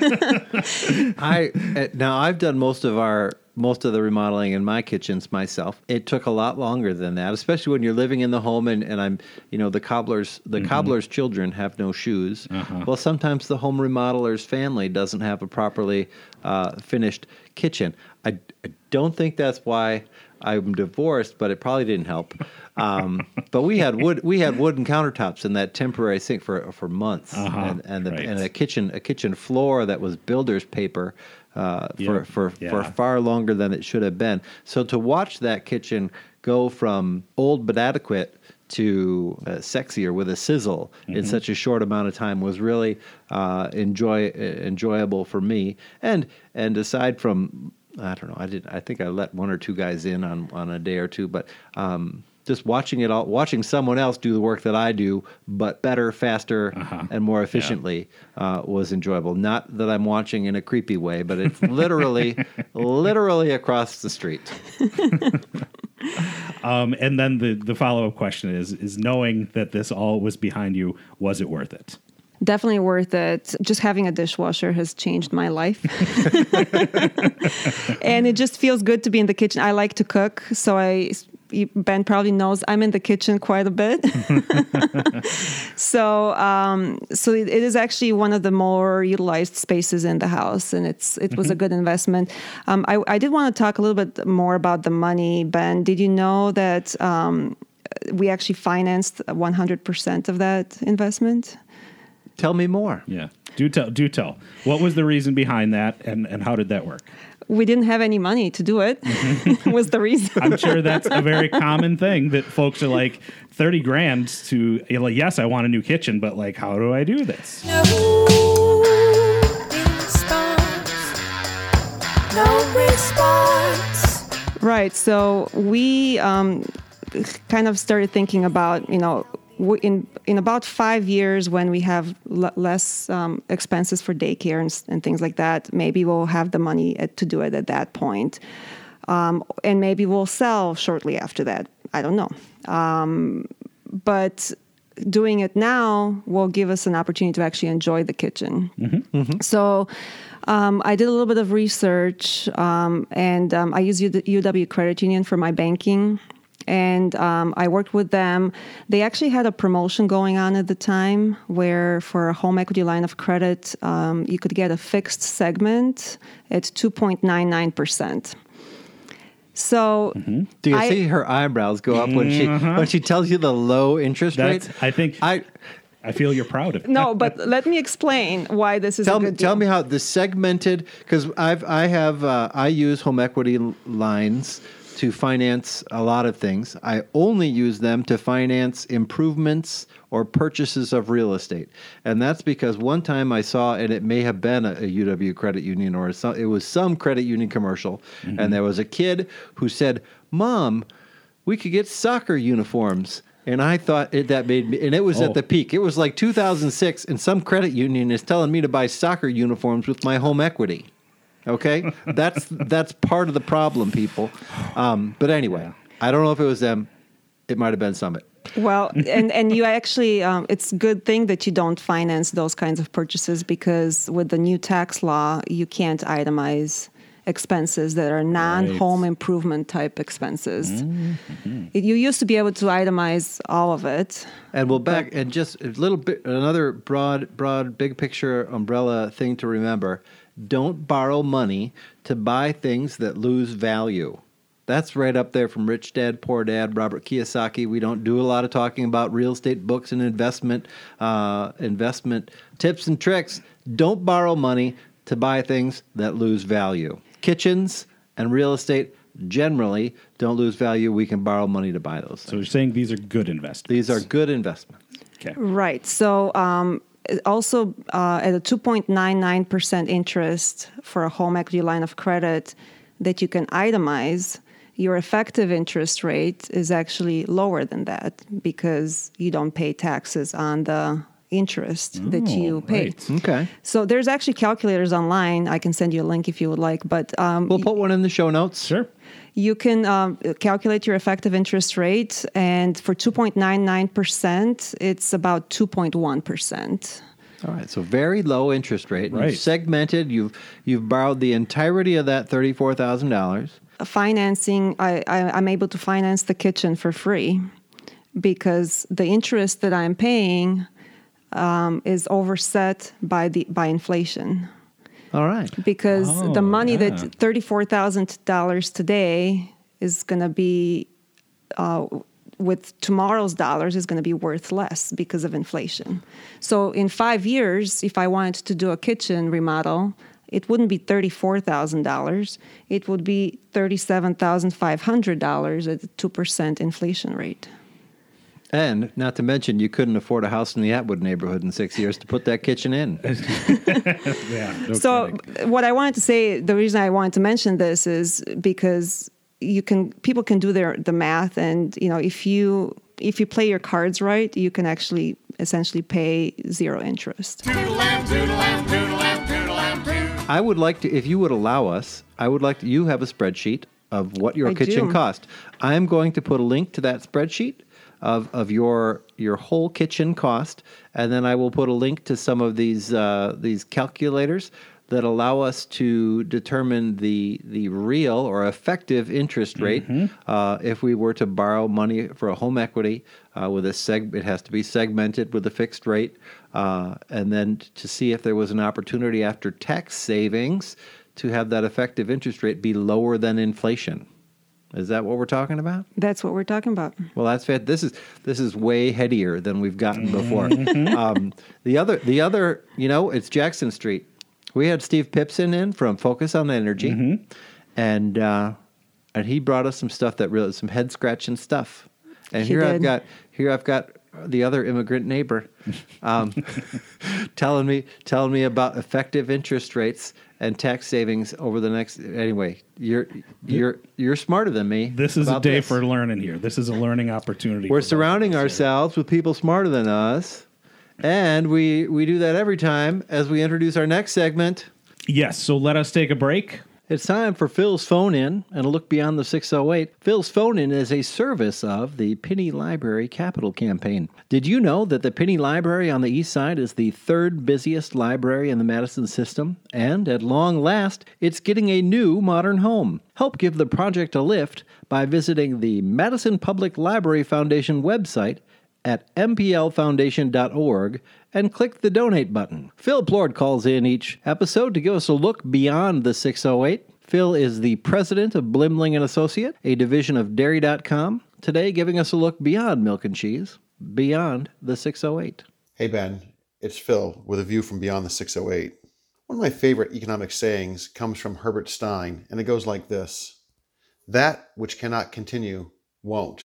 I uh, now I've done most of our most of the remodeling in my kitchens myself. It took a lot longer than that, especially when you're living in the home and, and I'm, you know, the cobbler's the cobbler's children have no shoes. Well, sometimes the home remodeler's family doesn't have a properly uh, finished kitchen. I, I don't think that's why I'm divorced, but it probably didn't help. Um, but we had wood we had wooden countertops in that temporary sink for for months, Uh-huh, and and, the, right. and a kitchen a kitchen floor that was builder's paper uh, Yeah, for for, for yeah. far longer than it should have been. So to watch that kitchen go from old but adequate to uh, sexier with a sizzle Mm-hmm. in such a short amount of time was really uh, enjoy uh, enjoyable for me. And and aside from I don't know, I did I think I let one or two guys in on on a day or two, but. Um, just watching it all, watching someone else do the work that I do, but better, faster, Uh-huh. and more efficiently, uh, was enjoyable. Not that I'm watching in a creepy way, but it's literally, (laughs) literally across the street. (laughs) Um, and then the, the follow up question is is knowing that this all was behind you, was it worth it? Definitely worth it. Just having a dishwasher has changed my life. (laughs) and it just feels good to be in the kitchen. I like to cook, so I Ben probably knows I'm in the kitchen quite a bit. (laughs) so um, so it, it is actually one of the more utilized spaces in the house, and it's it was a good investment. Um, I, I did want to talk a little bit more about the money, Ben. Did you know that um, we actually financed 100% of that investment? Tell me more. Yeah. Do tell. Do tell. What was the reason behind that, and, and how did that work? we didn't have any money to do it (laughs) (laughs) was the reason I'm sure that's a very common thing that folks are like thirty grand to you're like. Yes, I want a new kitchen, but like, how do I do this? No response. No response. right so we um, kind of started thinking about you know in in about five years when we have l- less um, expenses for daycare and, and things like that maybe we'll have the money at, to do it at that point. Um, and maybe we'll sell shortly after that. I don't know. Um, but doing it now will give us an opportunity to actually enjoy the kitchen. So um, I did a little bit of research um, and um, I use UW Credit Union for my banking. And um, I worked with them. They actually had a promotion going on at the time where, for a home equity line of credit, um, you could get a fixed segment at 2.99%. So Do you I- see her eyebrows go up when she when she tells you the low interest That's. rate? I think. I I feel you're proud of it. no, but let me explain why this is tell a me good tell me how the segmented because I've I have uh, I use home equity l- lines to finance a lot of things. I only use them to finance improvements or purchases of real estate, and that's because one time I saw, and it may have been a, a UW credit union or some, it was some credit union commercial, mm-hmm. and there was a kid who said, "Mom, we could get soccer uniforms." And I thought it, that made me, and it was Oh. at the peak. It was like 2006, and some credit union is telling me to buy soccer uniforms with my home equity. Okay, that's that's part of the problem, people. Um, but anyway, I don't know if it was them. It might have been Summit. Well, and and you actually, um, it's a good thing that you don't finance those kinds of purchases because with the new tax law, you can't itemize expenses that are non-home improvement type expenses. It- you used to be able to itemize all of it. And we'll back and just a little bit another broad, broad, big picture umbrella thing to remember: don't borrow money to buy things that lose value. That's right up there from Rich Dad Poor Dad, Robert Kiyosaki. We don't do a lot of talking about real estate books and investment, uh, investment tips and tricks. Don't borrow money to buy things that lose value. Kitchens and real estate generally don't lose value. We can borrow money to buy those. So you're saying these are good investments. These are good investments. okay. Right. So um, also uh, at a 2.99% interest for a home equity line of credit that you can itemize, your effective interest rate is actually lower than that because you don't pay taxes on the interest that you Oh, pay. right. Okay. So there's actually calculators online. I can send you a link if you would like, but um, We'll put one in the show notes. Sure. You can um, calculate your effective interest rate, and for 2.99%, it's about 2.1%. All right, so very low interest rate. Right. You've segmented. You've you've borrowed the entirety of that thirty four thousand dollars. financing I, I i'm able to finance the kitchen for free because the interest that i'm paying um, is overset by the by inflation All right. because the Oh, money yeah. that $34000 today is going to be uh, with tomorrow's dollars is going to be worth less because of inflation so in five years if i wanted to do a kitchen remodel it wouldn't be $34000 it would be $37500 at a 2% inflation rate And not to mention, you couldn't afford a house in the Atwood neighborhood in six years to put that kitchen in. (laughs) Yeah. no so kidding. what I wanted to say, the reason I wanted to mention this is because you can people can do their the math, and you know if you if you play your cards right, you can actually essentially pay zero interest. I would like to, if you would allow us, I would like to, you have a spreadsheet of what your I kitchen do. cost. I am going to put a link to that spreadsheet of, of your your whole kitchen cost, and then I will put a link to some of these uh, these calculators that allow us to determine the the real or effective interest rate uh, if we were to borrow money for a home equity uh, with a seg. It has to be segmented with a fixed rate, uh, and then to see if there was an opportunity after tax savings to have that effective interest rate be lower than inflation. Is that what we're talking about? That's what we're talking about. Well, that's fa- this is this is way headier than we've gotten before. um, the other the other you know it's Jackson Street. We had Steve Pipson in from Focus on Energy, and uh, and he brought us some stuff that really some head scratching stuff. And He here I've got here I've got the other immigrant neighbor um, (laughs) telling me telling me about effective interest rates and tax savings over the next. Anyway, you're you're you're smarter than me. this is a day this. for learning here. This is a learning opportunity. We're surrounding us here. ourselves with people smarter than us. And we, we do that every time as we introduce our next segment. Yes. So let us take a break. It's time for Phil's phone in and a look beyond the 608. Phil's phone in is a service of the Pinney Library Capital Campaign. Did you know that the Pinney Library on the East Side is the third busiest library in the Madison system? And at long last, it's getting a new modern home. Help give the project a lift by visiting the Madison Public Library Foundation website at mplfoundation.org and click the donate button. Phil Plourd calls in each episode to give us a look beyond the 608. Phil is the president of Blimling and Associate, a division of dairy.com, today giving us a look beyond milk and cheese, beyond the 608. Hey Ben, it's Phil with a view from beyond the 608. One of my favorite economic sayings comes from Herbert Stein, and it goes like this That which cannot continue won't.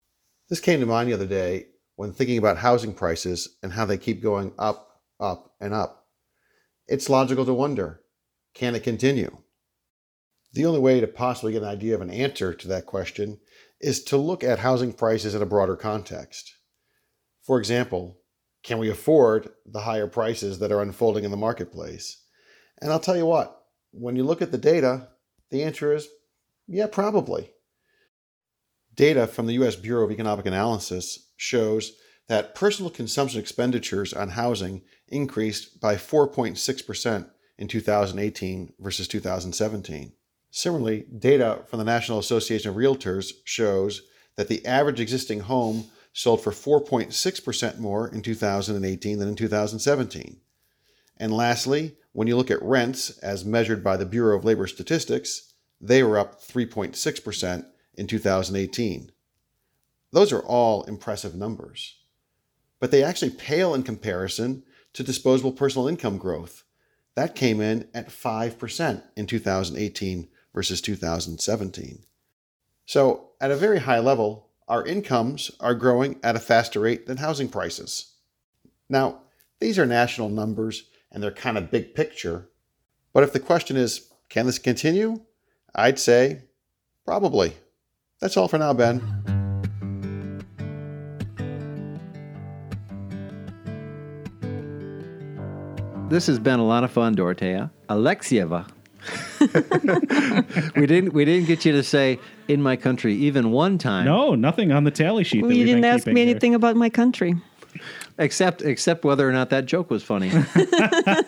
This came to mind the other day when thinking about housing prices and how they keep going up, up, and up. It's logical to wonder can it continue? The only way to possibly get an idea of an answer to that question is to look at housing prices in a broader context. For example, can we afford the higher prices that are unfolding in the marketplace? And I'll tell you what, when you look at the data, the answer is yeah, probably. Data from the US Bureau of Economic Analysis shows that personal consumption expenditures on housing increased by 4.6% in 2018 versus 2017. Similarly, data from the National Association of Realtors shows that the average existing home sold for 4.6% more in 2018 than in 2017. And lastly, when you look at rents as measured by the Bureau of Labor Statistics, they were up 3.6% in 2018. Those are all impressive numbers. But they actually pale in comparison to disposable personal income growth. That came in at 5% in 2018 versus 2017. So, at a very high level, our incomes are growing at a faster rate than housing prices. Now, these are national numbers and they're kind of big picture. But if the question is, can this continue? I'd say probably. That's all for now, Ben. This has been a lot of fun, Dorothea. Alexieva. (laughs) we didn't we didn't get you to say in my country even one time. No, nothing on the tally sheet. Well, that you we've didn't been ask me here. anything about my country. Except except whether or not that joke was funny. (laughs)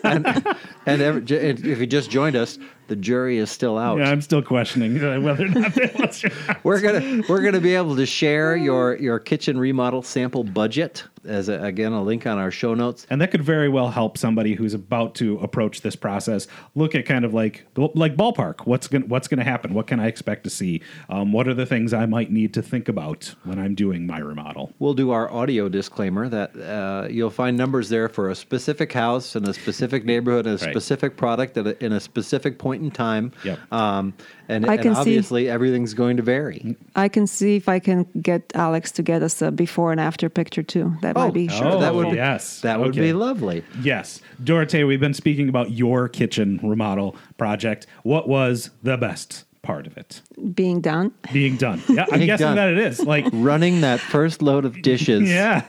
and and every, if you just joined us, the jury is still out. Yeah, I'm still questioning (laughs) whether or not that was. We're gonna we're gonna be able to share your your kitchen remodel sample budget as a, again a link on our show notes. And that could very well help somebody who's about to approach this process look at kind of like like ballpark. What's gonna what's going to happen? What can I expect to see? Um, what are the things I might need to think about when I'm doing my remodel? We'll do our audio disclaimer that uh, you'll find numbers there for a specific house in a specific neighborhood, and a Right. specific product at a, in a specific point in time. Yep. Um, and I and can see- obviously everything's going to vary. I can see if I can get Alex to get us a before and after picture too. That oh, might be sure. that would Oh, be yes. That would Okay. be lovely. Yes. Dorothea, we've been speaking about your kitchen remodel project. What was the best part of it? being done. Being done. Yeah, I'm Being guessing done. that it is. Like, Running that first load of dishes. (laughs) yeah.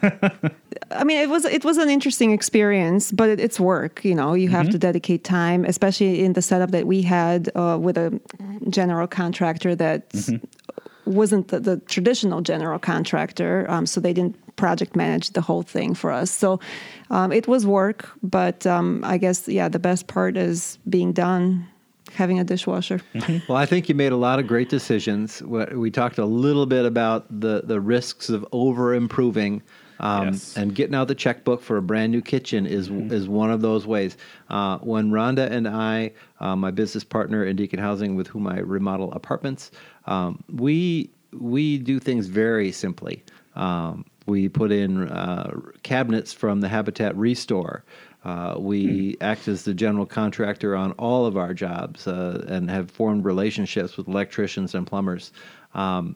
I mean, it was it was an interesting experience, but it, it's work. You know, you have to dedicate time, especially in the setup that we had uh, with a general contractor that wasn't the, the traditional general contractor. Um, so they didn't project manage the whole thing for us. So um, it was work, but um, I guess yeah, the best part is being done, having a dishwasher. Well, I think you made a lot of great decisions. We we talked a little bit about the, the risks of over improving. Um, Yes. And getting out the checkbook for a brand new kitchen is is one of those ways. Uh, when Rhonda and I, uh, my business partner in Deacon Housing, with whom I remodel apartments, um, we we do things very simply. Um, we put in uh, cabinets from the Habitat Restore. Uh, we act as the general contractor on all of our jobs uh, and have formed relationships with electricians and plumbers. Um,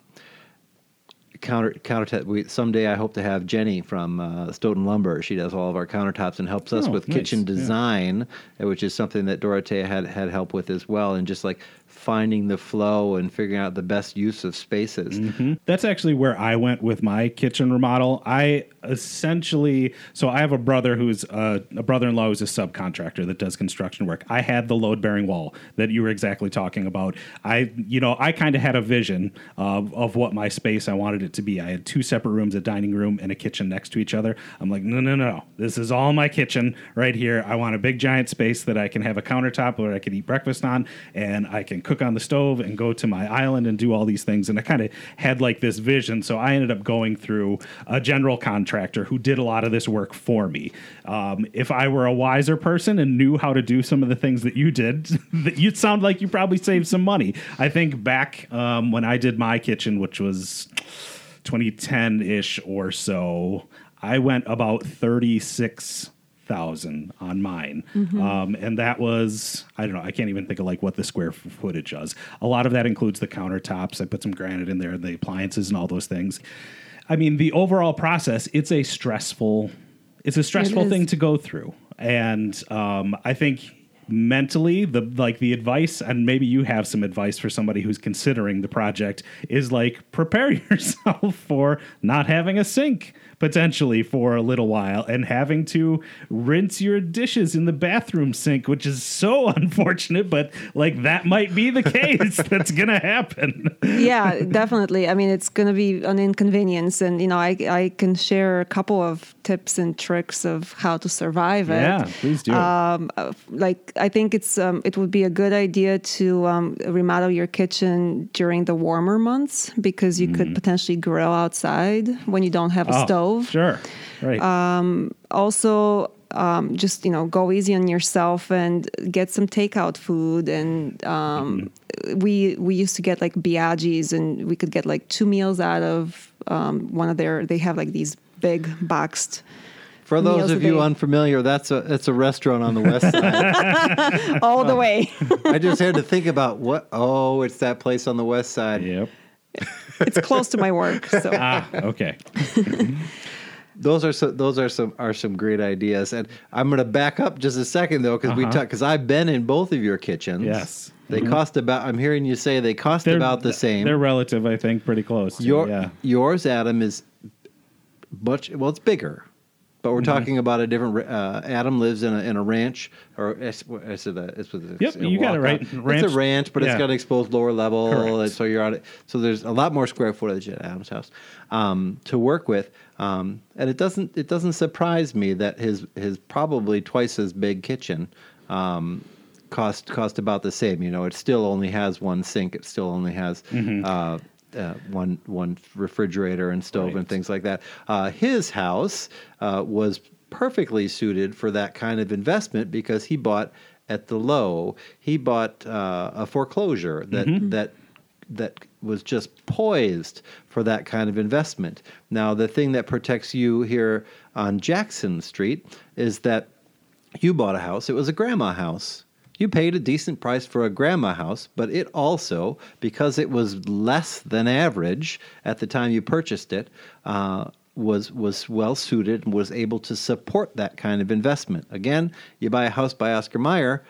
counter countertop. We someday I hope to have Jenny from uh, Stoughton Lumber. She does all of our countertops and helps us Oh, with nice. kitchen design, uh, which is something that Dorothea had had help with as well, and just like finding the flow and figuring out the best use of spaces. Mm-hmm. That's actually where I went with my kitchen remodel. I essentially, so I have a brother who's uh, a brother-in-law who's a subcontractor that does construction work. I had the load-bearing wall that you were exactly talking about. I, you know, I kind of had a vision of, of what my space I wanted it to be. I had two separate rooms, a dining room and a kitchen next to each other. I'm like, no, no, no, this is all my kitchen right here. I want a big giant space that I can have a countertop where I can eat breakfast on, and I can cook on the stove and go to my island and do all these things. And I kind of had like this vision. So I ended up going through a general contractor who did a lot of this work for me. Um, if I were a wiser person and knew how to do some of the things that you did, (laughs) that you'd sound like you probably saved some money. I think back um, when I did my kitchen, which was 2010 ish or so, I went about 36 thousand on mine, um, and that was I don't know I can't even think of like what the square footage was. A lot of that includes the countertops. I put some granite in there, the appliances, and all those things. I mean, the overall process it's a stressful it's a stressful is. thing to go through, and um, I think mentally the like the advice and maybe you have some advice for somebody who's considering the project is like prepare (laughs) yourself for not having a sink potentially for a little while and having to rinse your dishes in the bathroom sink which is so (laughs) unfortunate but like that might be the case (laughs) that's gonna happen yeah, definitely. I mean, it's going to be an inconvenience, and you know, I I can share a couple of tips and tricks of how to survive it. yeah please do Um, uh, like I think it's um, it would be a good idea to um, remodel your kitchen during the warmer months because you could potentially grill outside when you don't have a Mm-hmm. Oh, stove. Sure right Also, um, just you know, go easy on yourself and get some takeout food. And um, we we used to get like Biaggi's, and we could get like two meals out of um, one of their. They have like these big boxed. For those of you day. unfamiliar, that's a it's a restaurant on the west (laughs) side. all the way. I just had to think about what. Oh, it's that place on the west side. yep it's close to my work, so (laughs) ah okay (laughs) Those are some, those are some are some great ideas, and I'm going to back up just a second though, because we Uh-huh. talk because I've been in both of your kitchens. Yes. they cost about. I'm hearing you say they cost about the same. they're relative i think pretty close to, Your yeah yours, Adam, is much well. It's bigger. But Mm-hmm. we're talking about a different. Uh, Adam lives in a in a ranch, or is, is it a? It's, it's Yep, you got it right. It's a ranch, but Yeah. it's got an exposed lower level, Correct. and so you're on it. So there's a lot more square footage at Adam's house um, to work with, um, and it doesn't it doesn't surprise me that his his probably twice as big kitchen. Um, cost cost about the same. You know, it still only has one sink. It still only has Mm-hmm. uh, uh, one one refrigerator and stove and things like that. Uh, his house uh, was perfectly suited for that kind of investment because he bought at the low. He bought uh, a foreclosure that Mm-hmm. that that was just poised for that kind of investment. Now, the thing that protects you here on Jackson Street is that you bought a house. It was a grandma house. You paid a decent price for a grandma house, but it also, because it was less than average at the time you purchased it, uh, was was well suited and was able to support that kind of investment. Again, you buy a house by Oscar Mayer,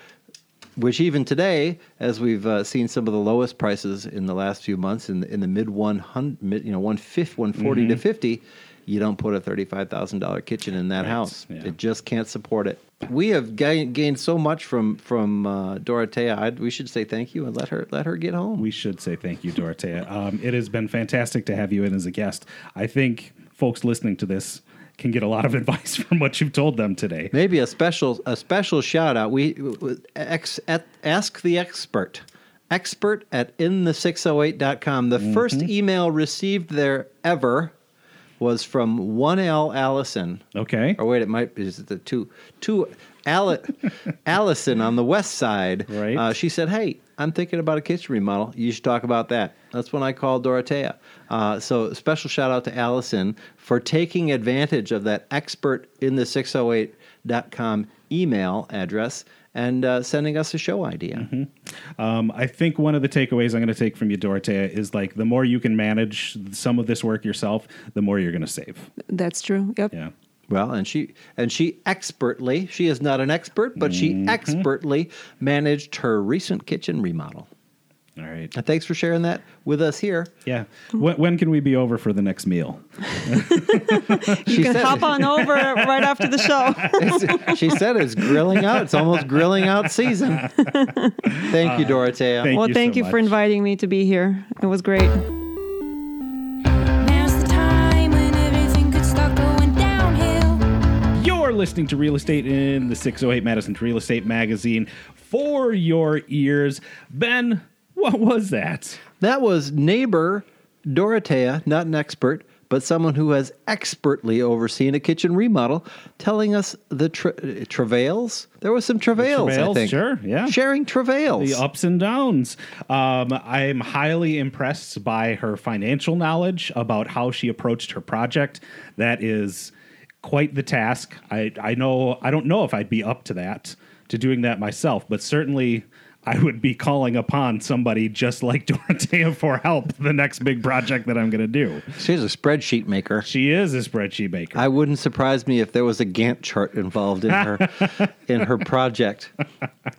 which even today, as we've uh, seen some of the lowest prices in the last few months in the, in the mid one hundred, you know, one fifty, one forty to fifty, you don't put a thirty five thousand dollar kitchen in that house. yeah. It just can't support it. We have gained, gained so much from from uh, Dorothea. I'd, we should say thank you and let her let her get home. We should say thank you, Dorothea. Um, it has been fantastic to have you in as a guest. I think folks listening to this can get a lot of (laughs) advice from what you've told them today. Maybe a special a special shout out. We ex, at, ask the expert. Expert at in the608.com. The first email received there ever was from 1L Allison. Okay. Or wait, it might be is it the two two Ali- (laughs) Allison on the west side. Right. Uh, she said, "Hey, I'm thinking about a kitchen remodel. You should talk about that." That's when I called Dorothea. Uh, so special shout out to Allison for taking advantage of that expert in the 608.com email address and uh, sending us a show idea. Um, I think one of the takeaways I'm going to take from you, Dorothea, is like the more you can manage some of this work yourself, the more you're going to save. That's true. Yep. Yeah. Well, and she and she expertly, she is not an expert, but she expertly managed her recent kitchen remodel. All right. And thanks for sharing that with us here. Yeah. When, when can we be over for the next meal? She You can said, hop on over right after the show. it's- she said it's grilling out. It's almost grilling out season. Thank you, uh, Dorothea. thank well, you thank so you for inviting me to be here. It was great. Now's the time when everything could start going downhill. You're listening to Real Estate in the 608 Madison Real Estate Magazine for your ears. Ben, what was that? That was neighbor Dorothea, not an expert, but someone who has expertly overseen a kitchen remodel, telling us the tra- travails. There was some travails, I think. sure, yeah. Sharing travails. The ups and downs. Um, I'm highly impressed by her financial knowledge about how she approached her project. That is quite the task. I, I know I don't know if I'd be up to that to doing that myself, but certainly I would be calling upon somebody just like (laughs) Dorothea for help the next big project that I'm going to do. She's a spreadsheet maker. She is a spreadsheet maker. I wouldn't surprise me if there was a Gantt chart involved in her (laughs) in her project.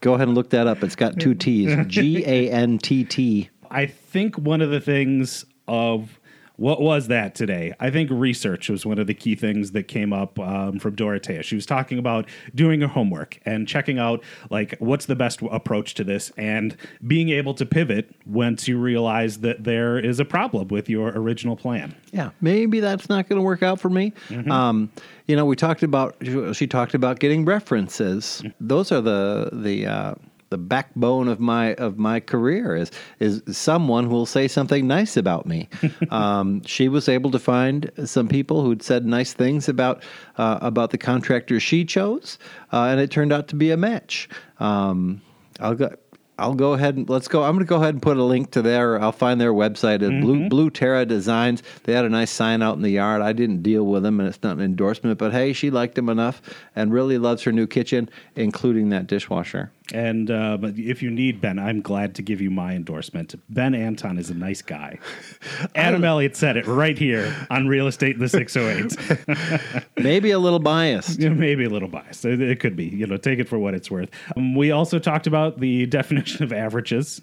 Go ahead and look that up. It's got two T's. G A N T T. I think one of the things of what was that today? I think research was one of the key things that came up um, from Dorothea. She was talking about doing her homework and checking out like what's the best approach to this, and being able to pivot once you realize that there is a problem with your original plan. Yeah, maybe that's not going to work out for me. Um, you know, we talked about she talked about getting references. Those are the the uh, the backbone of my of my career is is someone who will say something nice about me. (laughs) um, she was able to find some people who'd said nice things about uh, about the contractor she chose, uh, and it turned out to be a match. Um, I'll go. I'll go ahead and let's go. I'm going to go ahead and put a link to their. I'll find their website at Blue Blue Terra Designs. They had a nice sign out in the yard. I didn't deal with them, and it's not an endorsement, but hey, she liked them enough and really loves her new kitchen, including that dishwasher. And uh, but if you need Ben, I'm glad to give you my endorsement. Ben Anton is a nice guy. (laughs) Adam Elliott said it right here on Real Estate in the 608. (laughs) Maybe a little biased. Yeah, (laughs) maybe a little biased. It, it could be. You know, take it for what it's worth. Um, we also talked about the definition of averages.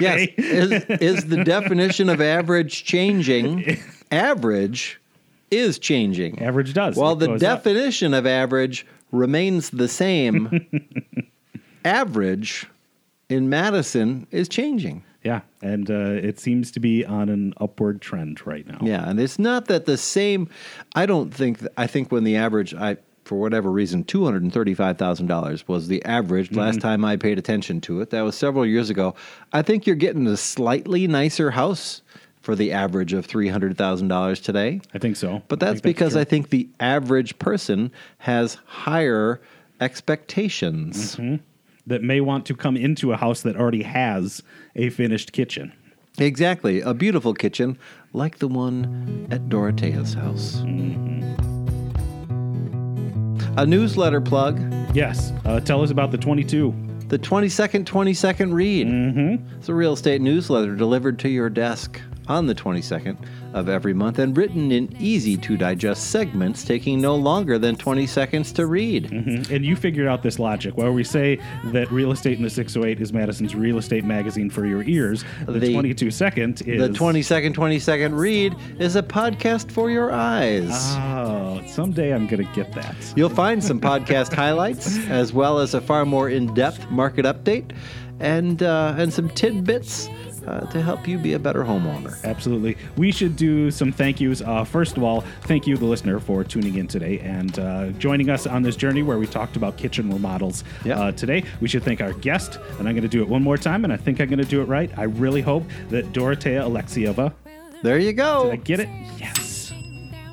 Yes, is is the definition of average changing? Average is changing. Average does. While the goes up. definition of average remains the same, average in Madison is changing. Yeah, and uh, it seems to be on an upward trend right now. Yeah, and it's not that the same. I don't think. I think when the average, I for whatever reason, two hundred and thirty-five thousand dollars was the average last time I paid attention to it. That was several years ago. I think you're getting a slightly nicer house for the average of three hundred thousand dollars today. I think so. But that's think because true. I think the average person has higher expectations. That may want to come into a house that already has a finished kitchen. Exactly, a beautiful kitchen like the one at Dorothea's house. A newsletter plug. Yes. Uh, tell us about the 22. The 22nd 22nd read. Mm-hmm. It's a real estate newsletter delivered to your desk on the 22nd of every month and written in easy to digest segments taking no longer than 20 seconds to read. Mhm. And you figured out this logic. Where we say that Real Estate in the 608 is Madison's real estate magazine for your ears, the, The- 22 second is. The 22nd 22nd read is a podcast for your eyes. Oh, someday I'm going to get that. You'll find some podcast (laughs) highlights as well as a far more in-depth market update and uh, and some tidbits uh, to help you be a better homeowner. Absolutely. We should do some thank yous. Uh, first of all, thank you, the listener, for tuning in today and uh, joining us on this journey where we talked about kitchen remodels Yeah. uh, today. We should thank our guest, and I'm going to do it one more time, and I think I'm going to do it right. I really hope that Dorothea Alexieva. There you go. Did. I get it? Yes.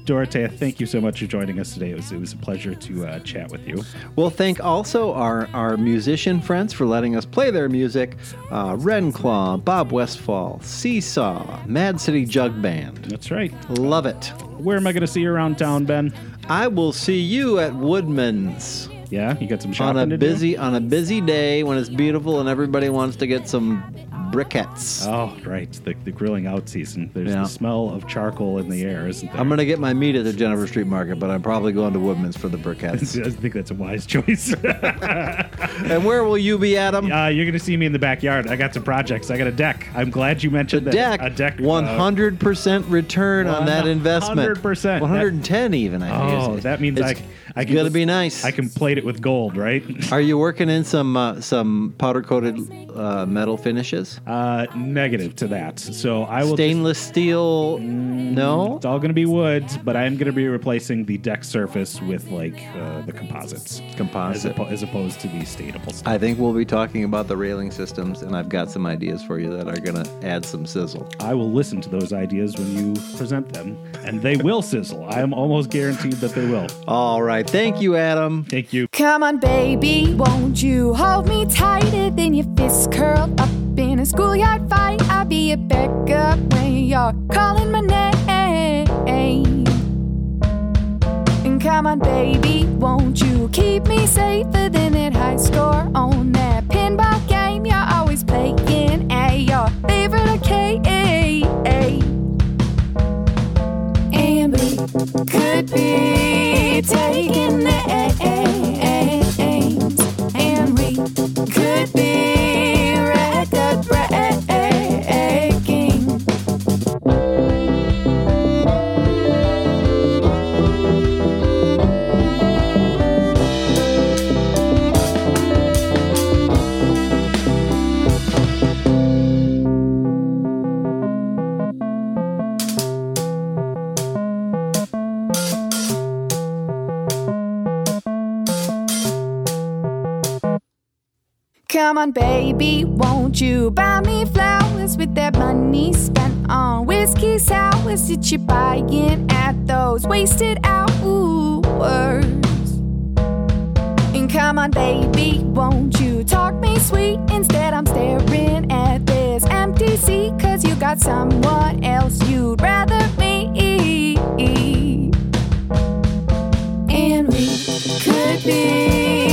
Dorothea, thank you so much for joining us today. It was, it was a pleasure to uh, chat with you. We'll thank also our, our musician friends for letting us play their music. Uh, Renclaw, Bob Westfall, Seesaw, Mad City Jug Band. That's right. Love it. Where am I going to see you around town, Ben? I will see you at Woodman's Yeah, you got some on shopping a to do? busy on a busy day when it's beautiful and everybody wants to get some briquettes. Oh, right. The, the grilling out season. There's Yeah. the smell of charcoal in the air, isn't there? I'm gonna get my meat at the Jennifer Street Market, but I'm probably going to Woodman's for the briquettes. (laughs) I think that's a wise choice. (laughs) and where will you be, Adam? uh, you're going to see me in the backyard. I got some projects. I got a deck. I'm glad you The mentioned that. deck, A deck. uh, 100% return on that investment. 100%. 110 even. I Oh, that means it's, I, I it's can gonna just- be nice. I can plate it with gold, right? Are you working in some uh, some powder coated uh, metal finishes? Uh, negative to that. So I will. just- Stainless steel? No. it's all going to be wood, but I am going to be replacing the deck surface with like uh, the composites, as, Composite. oppo- as opposed to the stainable stuff. I think we'll be talking about the railing systems, and I've got some ideas for you that are going to add some sizzle. I will listen to those ideas when you present them, and they will sizzle. I am almost guaranteed that they will. All right. Thank you, Adam. Thank you. Come on, baby, won't you hold me tighter than your fists curled up in a schoolyard fight? I'll be your backup when you're calling my name. And come on, baby, won't you keep me safer than that high score on that pinball game you're always playing at your favorite arcade? Eh, eh. And we could be taking names, Come on, baby, won't you buy me flowers with that money spent on whiskey sours that you're buying at those wasted hours? And come on, baby, won't you talk me sweet? Instead, I'm staring at this empty seat, cause you got someone else you'd rather me. And we could be